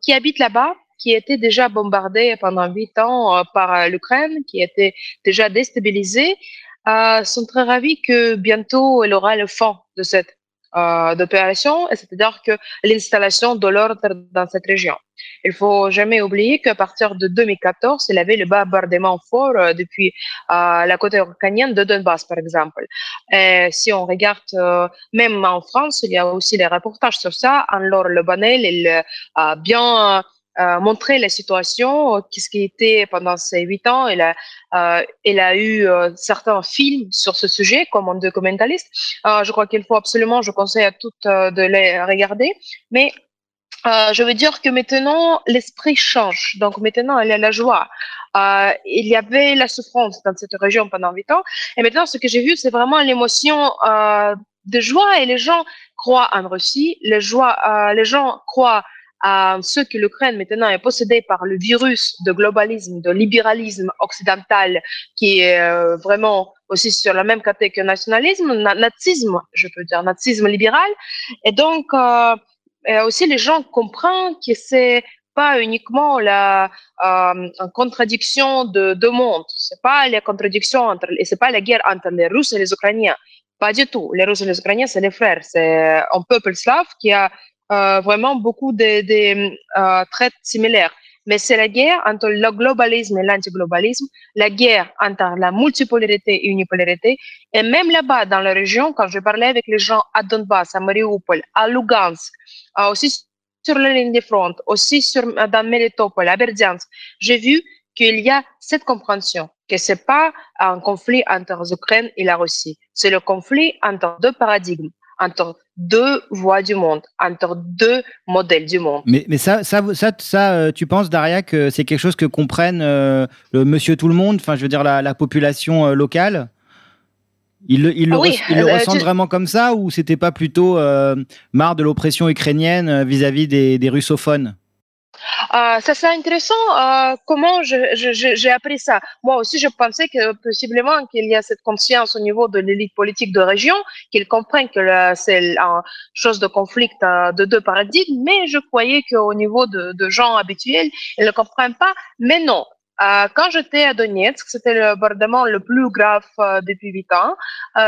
qui habitent là-bas, qui étaient déjà bombardés pendant huit ans par l'Ukraine, qui étaient déjà déstabilisés, sont très ravis que bientôt elle aura le fond de cette d'opération, c'est-à-dire que l'installation de l'ordre dans cette région. Il faut jamais oublier qu'à partir de 2014, il avait le bombardement fort euh, depuis euh, la côte ukrainienne de Donbass, par exemple. Si on regarde, euh, même en France, il y a aussi des reportages sur ça. Alors, le Banel, il a bien montrer la situation, qu'est-ce qui était pendant ces huit ans. Elle a, eu certains films sur ce sujet comme un documentaliste. je crois qu'il faut absolument, je conseille à toutes de les regarder. Mais je veux dire que maintenant, l'esprit change. Donc maintenant, il y a la joie. Euh, il y avait la souffrance dans cette région pendant huit ans. Et maintenant, ce que j'ai vu, c'est vraiment l'émotion euh, de joie. Et les gens croient en Russie. Les, joie, euh, les gens croient à ce que l'Ukraine maintenant est possédée par le virus de globalisme, de libéralisme occidental, qui est euh, vraiment aussi sur la même catégorie que nationalisme, nazisme, je peux dire, nazisme libéral. Et donc, euh, aussi les gens comprennent que c'est pas uniquement la euh, contradiction de deux mondes. C'est pas la contradiction entre, et c'est pas la guerre entre les Russes et les Ukrainiens. Pas du tout. Les Russes et les Ukrainiens, c'est les frères. C'est un peuple slave qui a euh, vraiment beaucoup de, de traits similaires. Mais c'est la guerre entre le globalisme et l'antiglobalisme, la guerre entre la multipolarité et l'unipolarité. Et même là-bas, dans la région, quand je parlais avec les gens à Donbass, à Mariupol, à Lugansk, aussi sur la ligne de front, aussi dans Melitopol, à Berdiansk, j'ai vu qu'il y a cette compréhension que c'est pas un conflit entre l'Ukraine et la Russie, c'est le conflit entre deux paradigmes entre deux voies du monde, entre deux modèles du monde. Mais, mais ça, ça, ça, ça euh, tu penses, Daria, que c'est quelque chose que comprenne euh, le monsieur tout le monde, enfin, je veux dire, la, population euh, locale? Ils le, il le, ressentent vraiment comme ça ou c'était pas plutôt marre de l'oppression ukrainienne vis-à-vis des, des russophones? Euh, ça c'est intéressant. Euh, comment j'ai appris ça Moi aussi, je pensais que possiblement qu'il y a cette conscience au niveau de l'élite politique de région, qu'ils comprennent que c'est une chose de conflit euh, de deux paradigmes, mais je croyais qu'au niveau de, gens habituels, ils ne comprennent pas. Mais non. Quand j'étais à Donetsk, c'était le bombardement le plus grave depuis huit ans.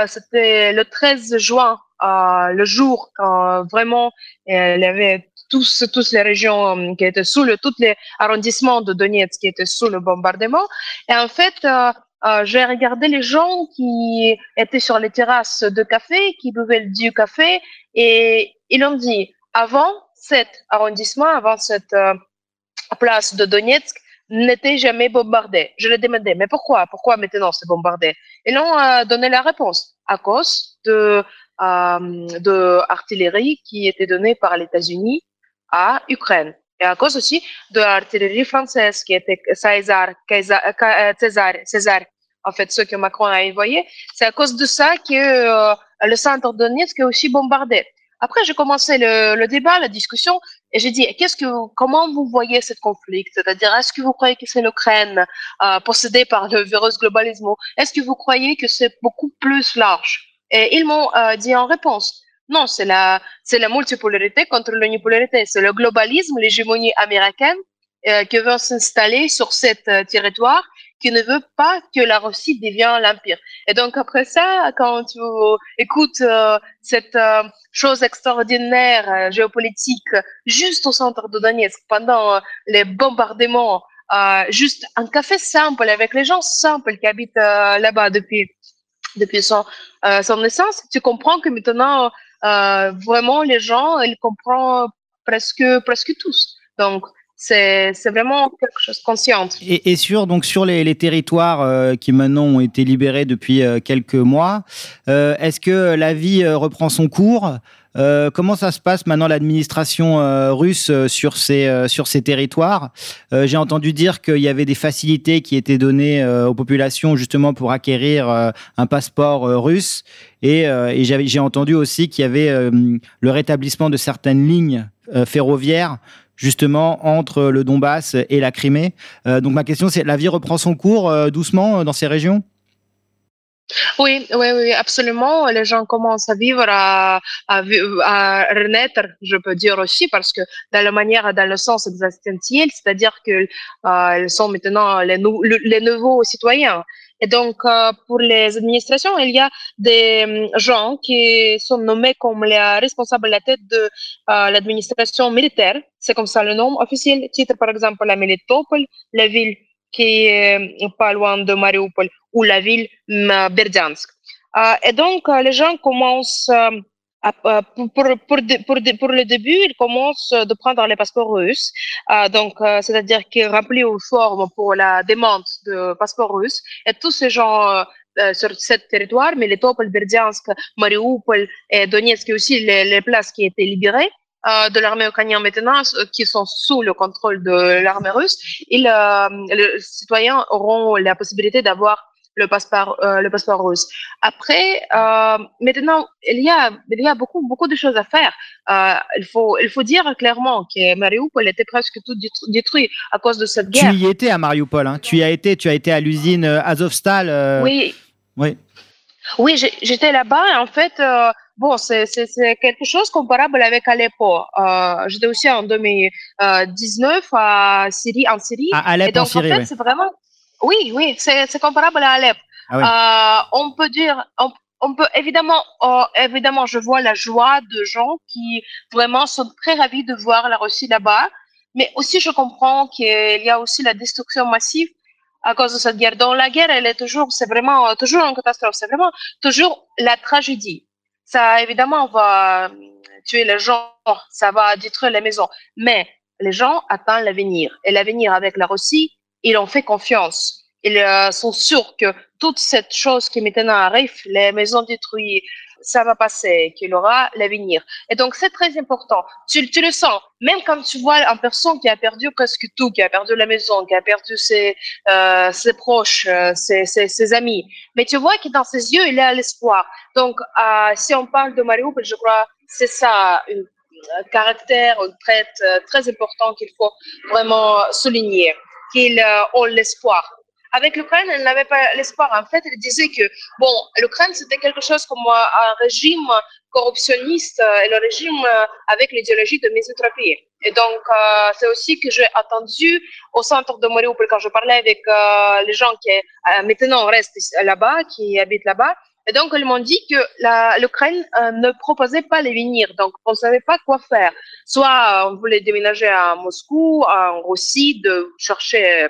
c'était le 13 juin, le jour quand vraiment il y avait tous, les régions euh, qui étaient sous le, tous les arrondissements de Donetsk qui étaient sous le bombardement. Et en fait, euh, euh, j'ai regardé les gens qui étaient sur les terrasses de café, qui buvaient du café, et ils ont dit, avant cet arrondissement, avant cette place de Donetsk, n'était jamais bombardé. Je leur demandé, mais pourquoi? Pourquoi maintenant c'est bombardé? Ils ont donné la réponse à cause de, de artillerie qui était donnée par les États-Unis à Ukraine. Et à cause aussi de l'artillerie française qui était César, César, César, en fait, ce que Macron a envoyé, c'est à cause de ça que euh, le centre de Donetsk est aussi bombardé. Après, j'ai commencé le, le, débat, la discussion, et j'ai dit, qu'est-ce que, comment vous voyez ce conflit? C'est-à-dire, est-ce que vous croyez que c'est l'Ukraine euh, possédée par le virus globalisme Est-ce que vous croyez que c'est beaucoup plus large? Et ils m'ont euh, dit en réponse, non, c'est la, c'est la multipolarité contre l'unipolarité. C'est le globalisme, l'hégémonie américaine euh, qui veut s'installer sur cet euh, territoire qui ne veut pas que la Russie devienne l'empire. Et donc après ça, quand tu écoutes euh, cette chose extraordinaire géopolitique juste au centre de Donetsk pendant les bombardements, juste un café simple avec les gens simples qui habitent là-bas depuis depuis son, son naissance, tu comprends que maintenant vraiment les gens ils comprennent presque presque tous. Donc c'est vraiment quelque chose de conscient. Et, sur donc sur les, territoires euh, qui maintenant ont été libérés depuis euh, quelques mois, euh, est-ce que la vie reprend son cours? Comment ça se passe maintenant l'administration russe sur ces sur ces territoires? J'ai entendu dire qu'il y avait des facilités qui étaient données aux populations justement pour acquérir un passeport russe. Et, et j'ai entendu aussi qu'il y avait le rétablissement de certaines lignes ferroviaires justement entre le Donbass et la Crimée. Euh, donc ma question c'est, la vie reprend son cours euh, doucement euh, dans ces régions? Oui, oui, oui, absolument. Les gens commencent à vivre, à, à, renaître, je peux dire aussi, parce que dans la manière, dans le sens existentiel, c'est-à-dire qu'ils sont maintenant les, nouveaux citoyens. Et donc, euh, pour les administrations, il y a des euh, gens qui sont nommés comme les responsables de la tête de euh, l'administration militaire. C'est comme ça le nom officiel. Titre, par exemple, la Melitopol, la ville qui est pas loin de Mariupol, ou la ville Berdiansk. et donc, les gens commencent pour, le début, il commence de prendre les passeports russes. Euh, donc, euh, c'est-à-dire qu'il remplit une forme pour la demande de passeport russe. Et tous ces gens euh, sur ce territoire, mais les Topol, Berdiansk, Mariupol et Donetsk, aussi les, les places qui étaient libérées, de l'armée ukrainienne maintenant, qui sont sous le contrôle de l'armée russe, ils, les citoyens auront la possibilité d'avoir le passeport, euh, le passeport russe. Après, euh, maintenant, il y a, il y a beaucoup, beaucoup de choses à faire. Euh, il faut, il faut dire clairement que Mariupol était presque tout détruit à cause de cette guerre. Tu y étais à Mariupol, hein. Tu y as été, tu as été à l'usine Azovstal. Oui. Oui. Oui, j'étais là-bas. En fait, bon, c'est quelque chose comparable avec Aleppo. j'étais aussi en 2019 à Syrie, en Syrie. À Alep, et donc, en Syrie, en fait, c'est vraiment oui, oui, c'est comparable à Alep. Ah euh, on peut dire, on, peut évidemment, oh, évidemment, je vois la joie de gens qui vraiment sont très ravis de voir la Russie là-bas, mais aussi je comprends qu'il y a aussi la destruction massive à cause de cette guerre. Donc la guerre, elle est toujours, c'est vraiment toujours une catastrophe, c'est vraiment toujours la tragédie. Ça évidemment va tuer les gens, ça va détruire les maisons, mais les gens attendent l'avenir. Et l'avenir avec la Russie ils ont fait confiance. Ils euh, sont sûrs que toute cette chose qui maintenant arrive, les maisons détruites, ça va passer, qu'il aura l'avenir. Et donc, c'est très important. Tu, le sens, même quand tu vois une personne qui a perdu presque tout, qui a perdu la maison, qui a perdu ses, euh, ses proches, euh, ses, ses, amis. Mais tu vois que dans ses yeux, il a l'espoir. Donc, euh, si on parle de Mariupol, je crois c'est ça, un caractère, un trait euh, très important qu'il faut vraiment souligner qu'ils euh, ont l'espoir. Avec l'Ukraine, elle n'avait pas l'espoir. En fait, elle disait que, bon, l'Ukraine, c'était quelque chose comme un régime corruptionniste euh, et le régime euh, avec l'idéologie de misotropie. Et donc, c'est aussi que j'ai attendu au centre de Mariupol quand je parlais avec les gens qui maintenant restent là-bas, qui habitent là-bas. Et donc, ils m'ont dit que l'Ukraine ne proposait pas les venir. Donc, on ne savait pas quoi faire. Soit on voulait déménager à Moscou, en Russie, de chercher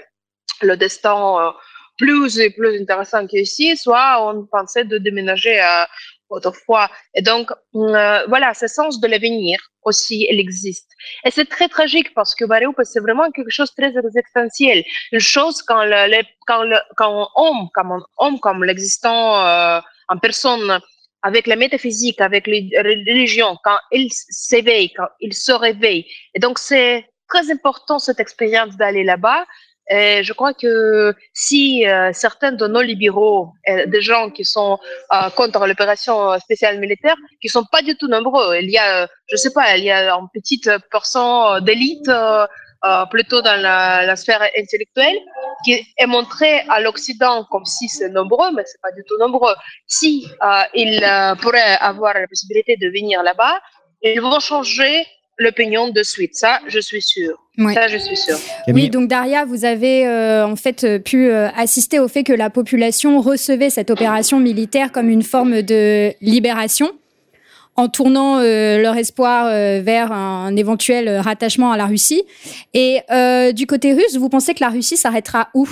le destin plus et plus intéressant qu'ici, soit on pensait de déménager à autrefois. Et donc, euh, voilà, ce sens de l'avenir aussi, il existe. Et c'est très tragique parce que Mariupol, c'est vraiment quelque chose de très existentiel. Une chose quand, le, quand, le, quand un homme, comme un homme, comme l'existant euh, en personne, avec la métaphysique, avec les religions, quand il s'éveille, quand il se réveille. Et donc, c'est très important cette expérience d'aller là-bas et je crois que si euh, certains de nos libéraux, euh, des gens qui sont euh, contre l'opération spéciale militaire, qui sont pas du tout nombreux, il y a, je sais pas, il y a une petite portion d'élite plutôt dans la, la, sphère intellectuelle qui est montrée à l'Occident comme si c'est nombreux, mais c'est pas du tout nombreux. Si ils pourraient avoir la possibilité de venir là-bas, ils vont changer l'opinion de suite. Ça, je suis sûre. Ça, je suis sûre. Oui, donc Daria, vous avez euh, en fait pu euh, assister au fait que la population recevait cette opération militaire comme une forme de libération en tournant euh, leur espoir vers un, éventuel rattachement à la Russie. Et du côté russe, vous pensez que la Russie s'arrêtera où?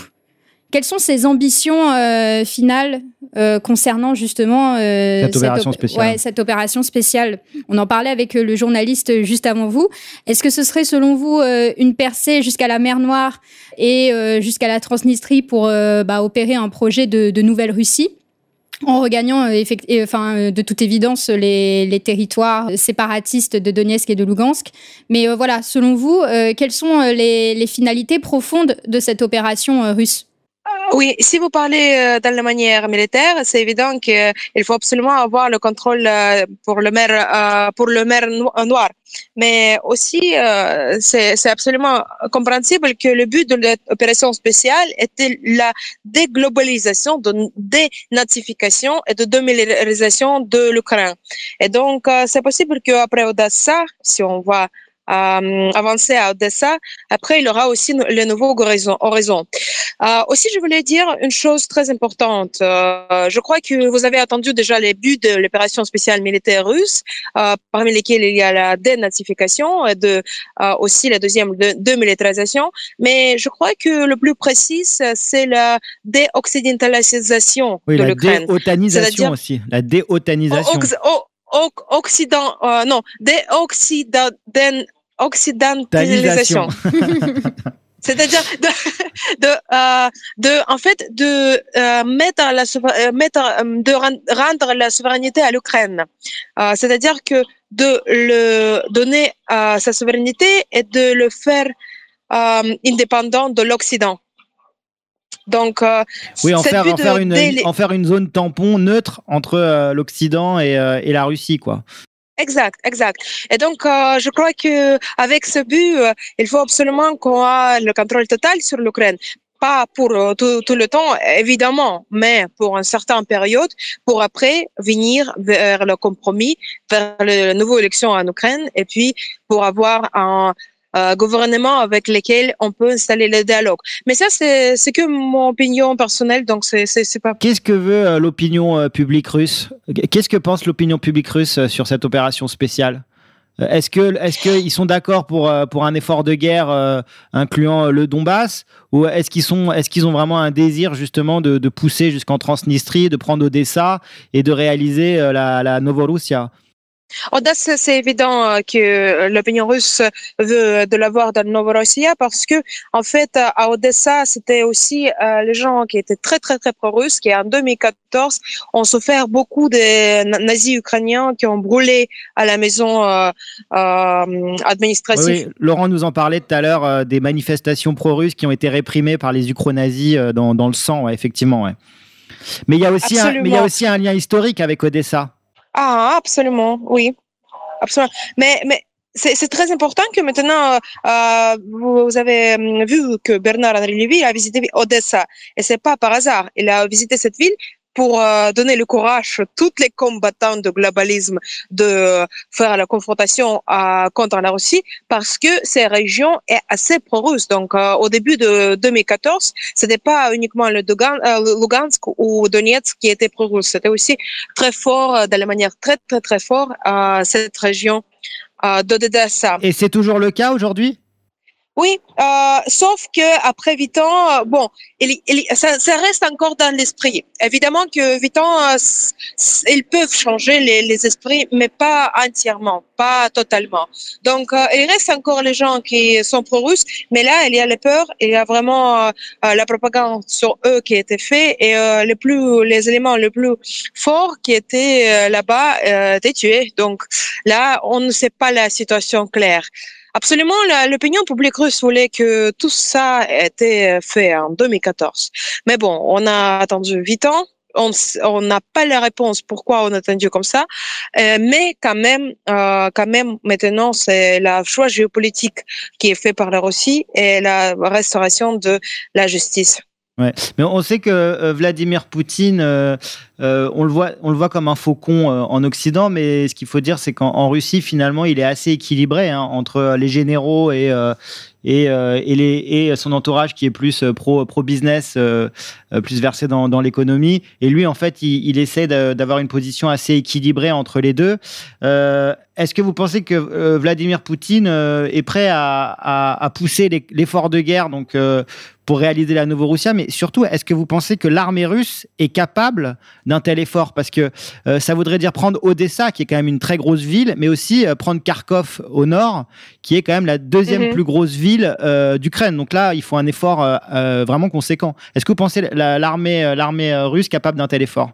Quelles sont ses ambitions euh, finales euh, concernant justement euh, cette, opération spéciale. cette opération spéciale On en parlait avec le journaliste juste avant vous. Est-ce que ce serait selon vous une percée jusqu'à la mer Noire et jusqu'à la Transnistrie pour bah, opérer un projet de, Nouvelle-Russie en regagnant enfin, de toute évidence les, territoires séparatistes de Donetsk et de Lugansk? Mais voilà, selon vous, quelles sont les finalités profondes de cette opération russe? Oui, si vous parlez euh, dans la manière militaire, c'est évident qu'il faut absolument avoir le contrôle euh, pour le maire, euh, pour le maire noir. Mais aussi, c'est absolument compréhensible que le but de l'opération spéciale était la déglobalisation, de dénazification et de démilitarisation de l'Ukraine. Et donc, c'est possible qu'après Odessa, si on va euh, avancer à Odessa. Après, il y aura aussi le nouveau horizon. Euh, aussi, je voulais dire une chose très importante. Euh, je crois que vous avez entendu déjà les buts de l'opération spéciale militaire russe, euh, parmi lesquels il y a la dénazification et de, euh, aussi la deuxième de, démilitarisation. Mais je crois que le plus précis, c'est la déoccidentalisation oui, de l'Ukraine. La déotanisation aussi. La déotanisation. Occident, euh, non, déoccident, occidentalisation. (laughs) C'est-à-dire de, de, euh, de, en fait, de euh, mettre la euh, mettre, de rendre la souveraineté à l'Ukraine. Euh, c'est-à-dire que de le donner sa souveraineté et de le faire indépendant de l'Occident. Donc, oui, en faire, en, faire une, en faire une zone tampon neutre entre l'Occident et, et la Russie, quoi. Exact, exact. Et donc, euh, je crois que avec ce but, euh, il faut absolument qu'on ait le contrôle total sur l'Ukraine. Pas pour euh, tout, tout, le temps, évidemment, mais pour une certaine période, pour après venir vers le compromis, vers la nouvelle élection en Ukraine, et puis pour avoir un, euh, gouvernements avec lesquels on peut installer le dialogue. Mais ça, c'est que mon opinion personnelle, donc c'est pas. Qu'est-ce que veut euh, l'opinion euh, publique russe? Qu'est-ce que pense l'opinion publique russe sur cette opération spéciale? Est-ce que est-ce qu'ils sont d'accord pour pour un effort de guerre incluant le Donbass? Ou est-ce qu'ils sont est-ce qu'ils ont vraiment un désir justement de, de pousser jusqu'en Transnistrie, de prendre Odessa et de réaliser la, la Novorussia? Odessa, c'est évident euh, que euh, l'opinion russe veut de l'avoir dans Novorossia parce que, en fait, à Odessa, c'était aussi euh, les gens qui étaient très, très, très pro-russes qui, en 2014, ont souffert beaucoup des nazis ukrainiens qui ont brûlé à la maison euh, administrative. Oui, Laurent nous en parlait tout à l'heure des manifestations pro-russes qui ont été réprimées par les ukro-nazis dans, dans, le sang, effectivement. Ouais. Mais il y a aussi un, mais il y a aussi un lien historique avec Odessa. Ah, absolument, oui. Absolument. Mais, mais c'est très important que maintenant, euh, vous avez hum, vu que Bernard-Henri Lévy a visité Odessa. Et c'est pas par hasard. Il a visité cette ville pour euh, donner le courage à tous les combattants de globalisme de faire la confrontation euh, contre la Russie parce que ces régions est assez pro-russe. Donc, euh, au début de 2014, ce n'était pas uniquement le Lugansk ou Donetsk qui était pro-russe. C'était aussi très fort, de la manière très, très, très fort, cette région d'Odessa. Et c'est toujours le cas aujourd'hui? Oui, euh, sauf que après huit ans, euh, bon, il, il, ça, ça, reste encore dans l'esprit. Évidemment que huit ans, euh, ils peuvent changer les, les, esprits, mais pas entièrement, pas totalement. Donc, euh, il reste encore les gens qui sont pro-russes, mais là, il y a les peurs, il y a vraiment la propagande sur eux qui a été faite et les plus, les éléments les plus forts qui étaient là-bas étaient tués. Donc là, on ne sait pas la situation claire. Absolument, l'opinion publique russe voulait que tout ça ait été fait en 2014. Mais bon, on a attendu huit ans. On n'a pas la réponse pourquoi on a attendu comme ça, euh, mais quand même, euh, quand même, maintenant c'est la choix géopolitique qui est fait par la Russie et la restauration de la justice. Ouais. Mais on sait que euh, Vladimir Poutine, euh, euh, on, le voit, on le voit comme un faucon en Occident, mais ce qu'il faut dire, c'est qu'en Russie, finalement, il est assez équilibré hein, entre les généraux et, et, et, les, et, son entourage qui est plus pro, pro plus versé dans, dans l'économie. Et lui, en fait, il, il essaie d'avoir une position assez équilibrée entre les deux. Est-ce que vous pensez que Vladimir Poutine est prêt à, à, à pousser l'effort de guerre donc pour réaliser la Novorussia, mais surtout, est-ce que vous pensez que l'armée russe est capable d'un tel effort? Parce que euh, ça voudrait dire prendre Odessa, qui est quand même une très grosse ville, mais aussi euh, prendre Kharkov au nord, qui est quand même la deuxième mhm. plus grosse ville euh, d'Ukraine. Donc là, il faut un effort vraiment conséquent. Est-ce que vous pensez l'armée l'armée russe capable d'un tel effort?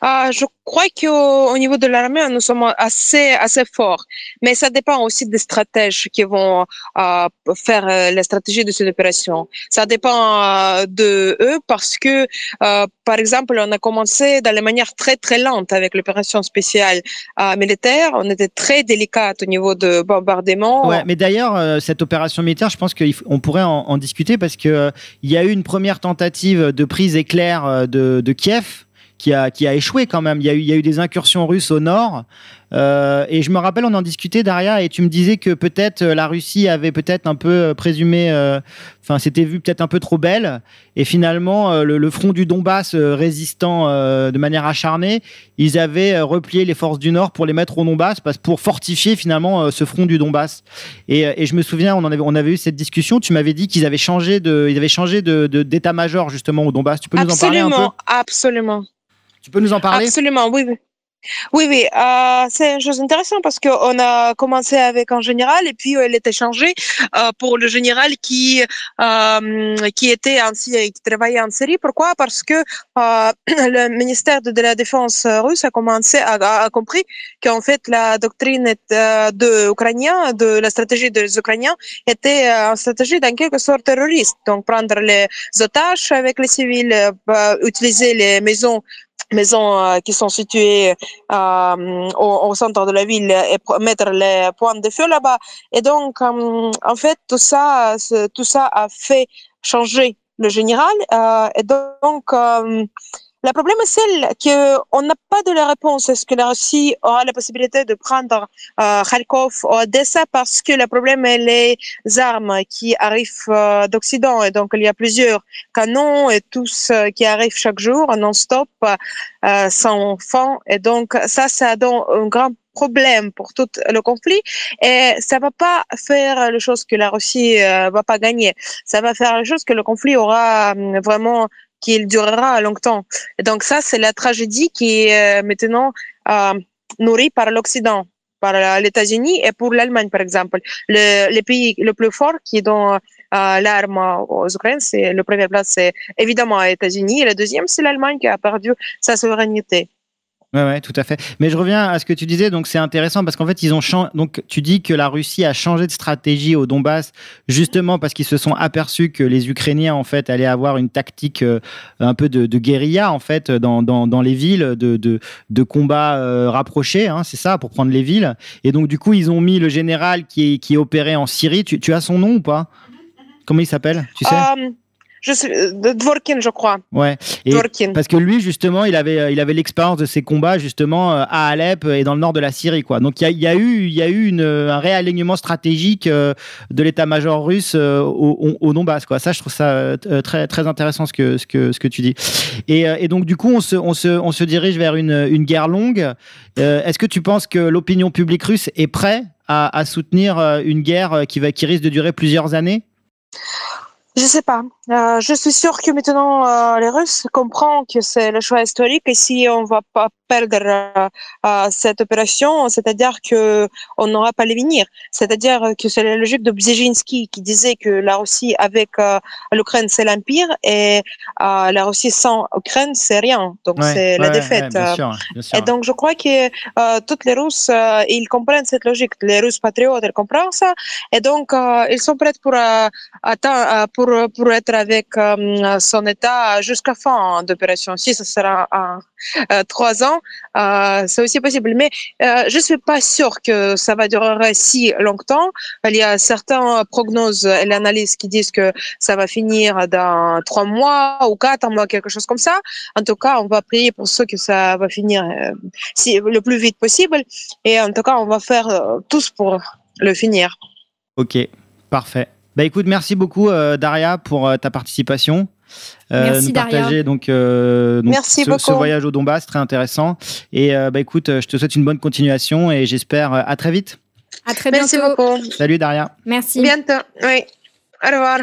Ah, je crois qu'au niveau de l'armée, nous sommes assez, assez forts. Mais ça dépend aussi des stratèges qui vont euh, faire euh, la stratégie de cette opération. Ça dépend euh, de eux parce que, par exemple, on a commencé de la manière très, très lente avec l'opération spéciale militaire. On était très délicate au niveau de bombardement. Mais d'ailleurs, cette opération militaire, je pense qu'on pourrait en, discuter parce qu'il il y a eu une première tentative de prise éclair de Kiev qui a, qui a échoué quand même. Il y a eu, il y a eu des incursions russes au nord. Euh, et je me rappelle, on en discutait, Daria, et tu me disais que peut-être euh, la Russie avait peut-être un peu euh, présumé, enfin, c'était vu peut-être un peu trop belle. Et finalement, le, front du Donbass résistant de manière acharnée, ils avaient replié les forces du Nord pour les mettre au Donbass, pour fortifier finalement ce front du Donbass. Et, je me souviens, on, avait, on avait eu cette discussion. Tu m'avais dit qu'ils avaient changé de, changé de, d'état-major justement au Donbass. Tu peux nous en parler un peu? Absolument. Tu peux nous en parler? Absolument, oui. Oui, oui, euh, c'est une chose intéressante parce qu'on a commencé avec un général et puis elle était changée euh, pour le général qui euh, qui était ainsi qui travaillait en Syrie. Pourquoi? Parce que euh, (clears throat) le ministère de, la Défense russe a commencé a, a compris qu'en fait la doctrine euh, de Ukrainiens, de la stratégie des Ukrainiens était euh, une stratégie d'un quelque sorte terroriste. Donc prendre les otages avec les civils, utiliser les maisons maisons euh, qui sont situées euh, au, au, centre de la ville et mettre les points de feu là-bas. Et donc, euh, en fait, tout ça, tout ça a fait changer le général. Euh, et donc, le problème est celle qu'on n'a pas de la réponse. Est-ce que la Russie aura la possibilité de prendre euh, Kharkov ou Odessa? Parce que le problème est les armes qui arrivent euh, d'Occident et donc il y a plusieurs canons et tous euh, qui arrivent chaque jour non-stop euh, sans fin et donc ça, ça donne un grand problème pour tout le conflit et ça va pas faire les choses que la Russie euh, va pas gagner. Ça va faire les choses que le conflit aura vraiment qu'il durera longtemps. Et donc ça, c'est la tragédie qui est euh, maintenant euh, nourrie par l'Occident, par les États-Unis et pour l'Allemagne, par exemple. Le, le, pays le plus fort qui donne euh, l'arme aux Ukrainiens, c'est le premier place, c'est évidemment les États-Unis, et le deuxième, c'est l'Allemagne qui a perdu sa souveraineté. Ouais, ouais, tout à fait. Mais je reviens à ce que tu disais, donc c'est intéressant parce qu'en fait, ils ont changé. Donc, tu dis que la Russie a changé de stratégie au Donbass, justement parce qu'ils se sont aperçus que les Ukrainiens, en fait, allaient avoir une tactique euh, un peu de, guérilla, en fait, dans, dans, dans les villes, de, de, de euh, hein, c'est ça, pour prendre les villes. Et donc, du coup, ils ont mis le général qui, qui opérait en Syrie. Tu, tu as son nom ou pas? Comment il s'appelle? Tu sais? Um, je suis, de Dvorkin, je crois. Ouais. Dvorkin. Parce que lui, justement, il avait, euh, il avait l'expérience de ces combats justement euh, à Alep et dans le nord de la Syrie, quoi. Donc il y a, y a, eu, il y a eu une, un réalignement stratégique euh, de l'état-major russe au, au, Donbass, quoi. Ça, je trouve ça très, très intéressant ce que, ce que, ce que tu dis. Et, et donc du coup, on se, on se, on se dirige vers une, une guerre longue. Est-ce que tu penses que l'opinion publique russe est prête à, à soutenir une guerre qui va, qui risque de durer plusieurs années? Je sais pas. Euh, je suis sûre que maintenant euh, les Russes comprennent que c'est le choix historique et si on va pas perdre euh, euh, cette opération, c'est-à-dire que on n'aura pas l'avenir. C'est-à-dire que c'est la logique de Brzezinski qui disait que la Russie avec euh, l'Ukraine c'est l'empire et la Russie sans Ukraine c'est rien. Donc c'est la défaite. bien sûr, bien sûr. Et donc je crois que toutes les Russes ils comprennent cette logique. Les Russes patriotes ils comprennent ça et donc ils sont prêts pour attendre pour, pour être avec son État jusqu'à fin d'opération. Si ça sera à trois ans, c'est aussi possible. Mais je ne suis pas sûre que ça va durer si longtemps. Il y a certaines prognoses et analyses qui disent que ça va finir dans trois mois ou quatre mois, quelque chose comme ça. En tout cas, on va prier pour ceux que ça va finir le plus vite possible. Et en tout cas, on va faire tous pour le finir. Ok, parfait. Bah écoute, merci beaucoup euh, Daria pour euh, ta participation. Euh, merci nous Daria. partager donc, donc merci ce, beaucoup. ce, voyage au Donbass, très intéressant. Et bah écoute, je te souhaite une bonne continuation et j'espère à très vite. À très merci bientôt. beaucoup. Salut Daria. Merci. Bientôt. Oui. Au revoir.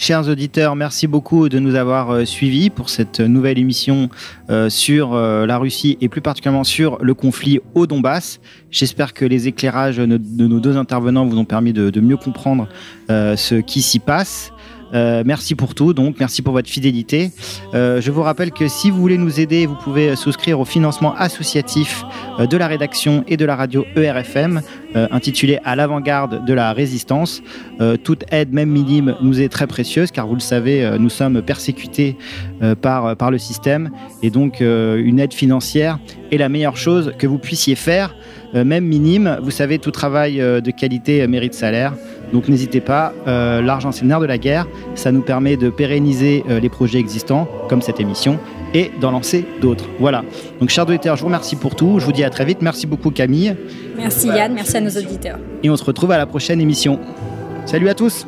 Chers auditeurs, merci beaucoup de nous avoir euh, suivis pour cette nouvelle émission euh, sur euh, la Russie et plus particulièrement sur le conflit au Donbass. J'espère que les éclairages de, nos deux intervenants vous ont permis de, mieux comprendre ce qui s'y passe. Euh, merci pour tout, donc merci pour votre fidélité. Euh, je vous rappelle que si vous voulez nous aider, vous pouvez souscrire au financement associatif euh, de la rédaction et de la radio ERFM, intitulé À l'avant-garde de la résistance. toute aide, même minime, nous est très précieuse, car vous le savez, nous sommes persécutés par, par le système, et donc une aide financière est la meilleure chose que vous puissiez faire, euh, même minime. Vous savez, tout travail euh, de qualité euh, mérite salaire. Donc n'hésitez pas, l'argent c'est le nerf de la guerre, ça nous permet de pérenniser les projets existants, comme cette émission, et d'en lancer d'autres. Voilà. Donc, chers auditeurs, je vous remercie pour tout. Je vous dis à très vite. Merci beaucoup, Camille. Merci, Yann. Merci à nos auditeurs. Et on se retrouve à la prochaine émission. Salut à tous.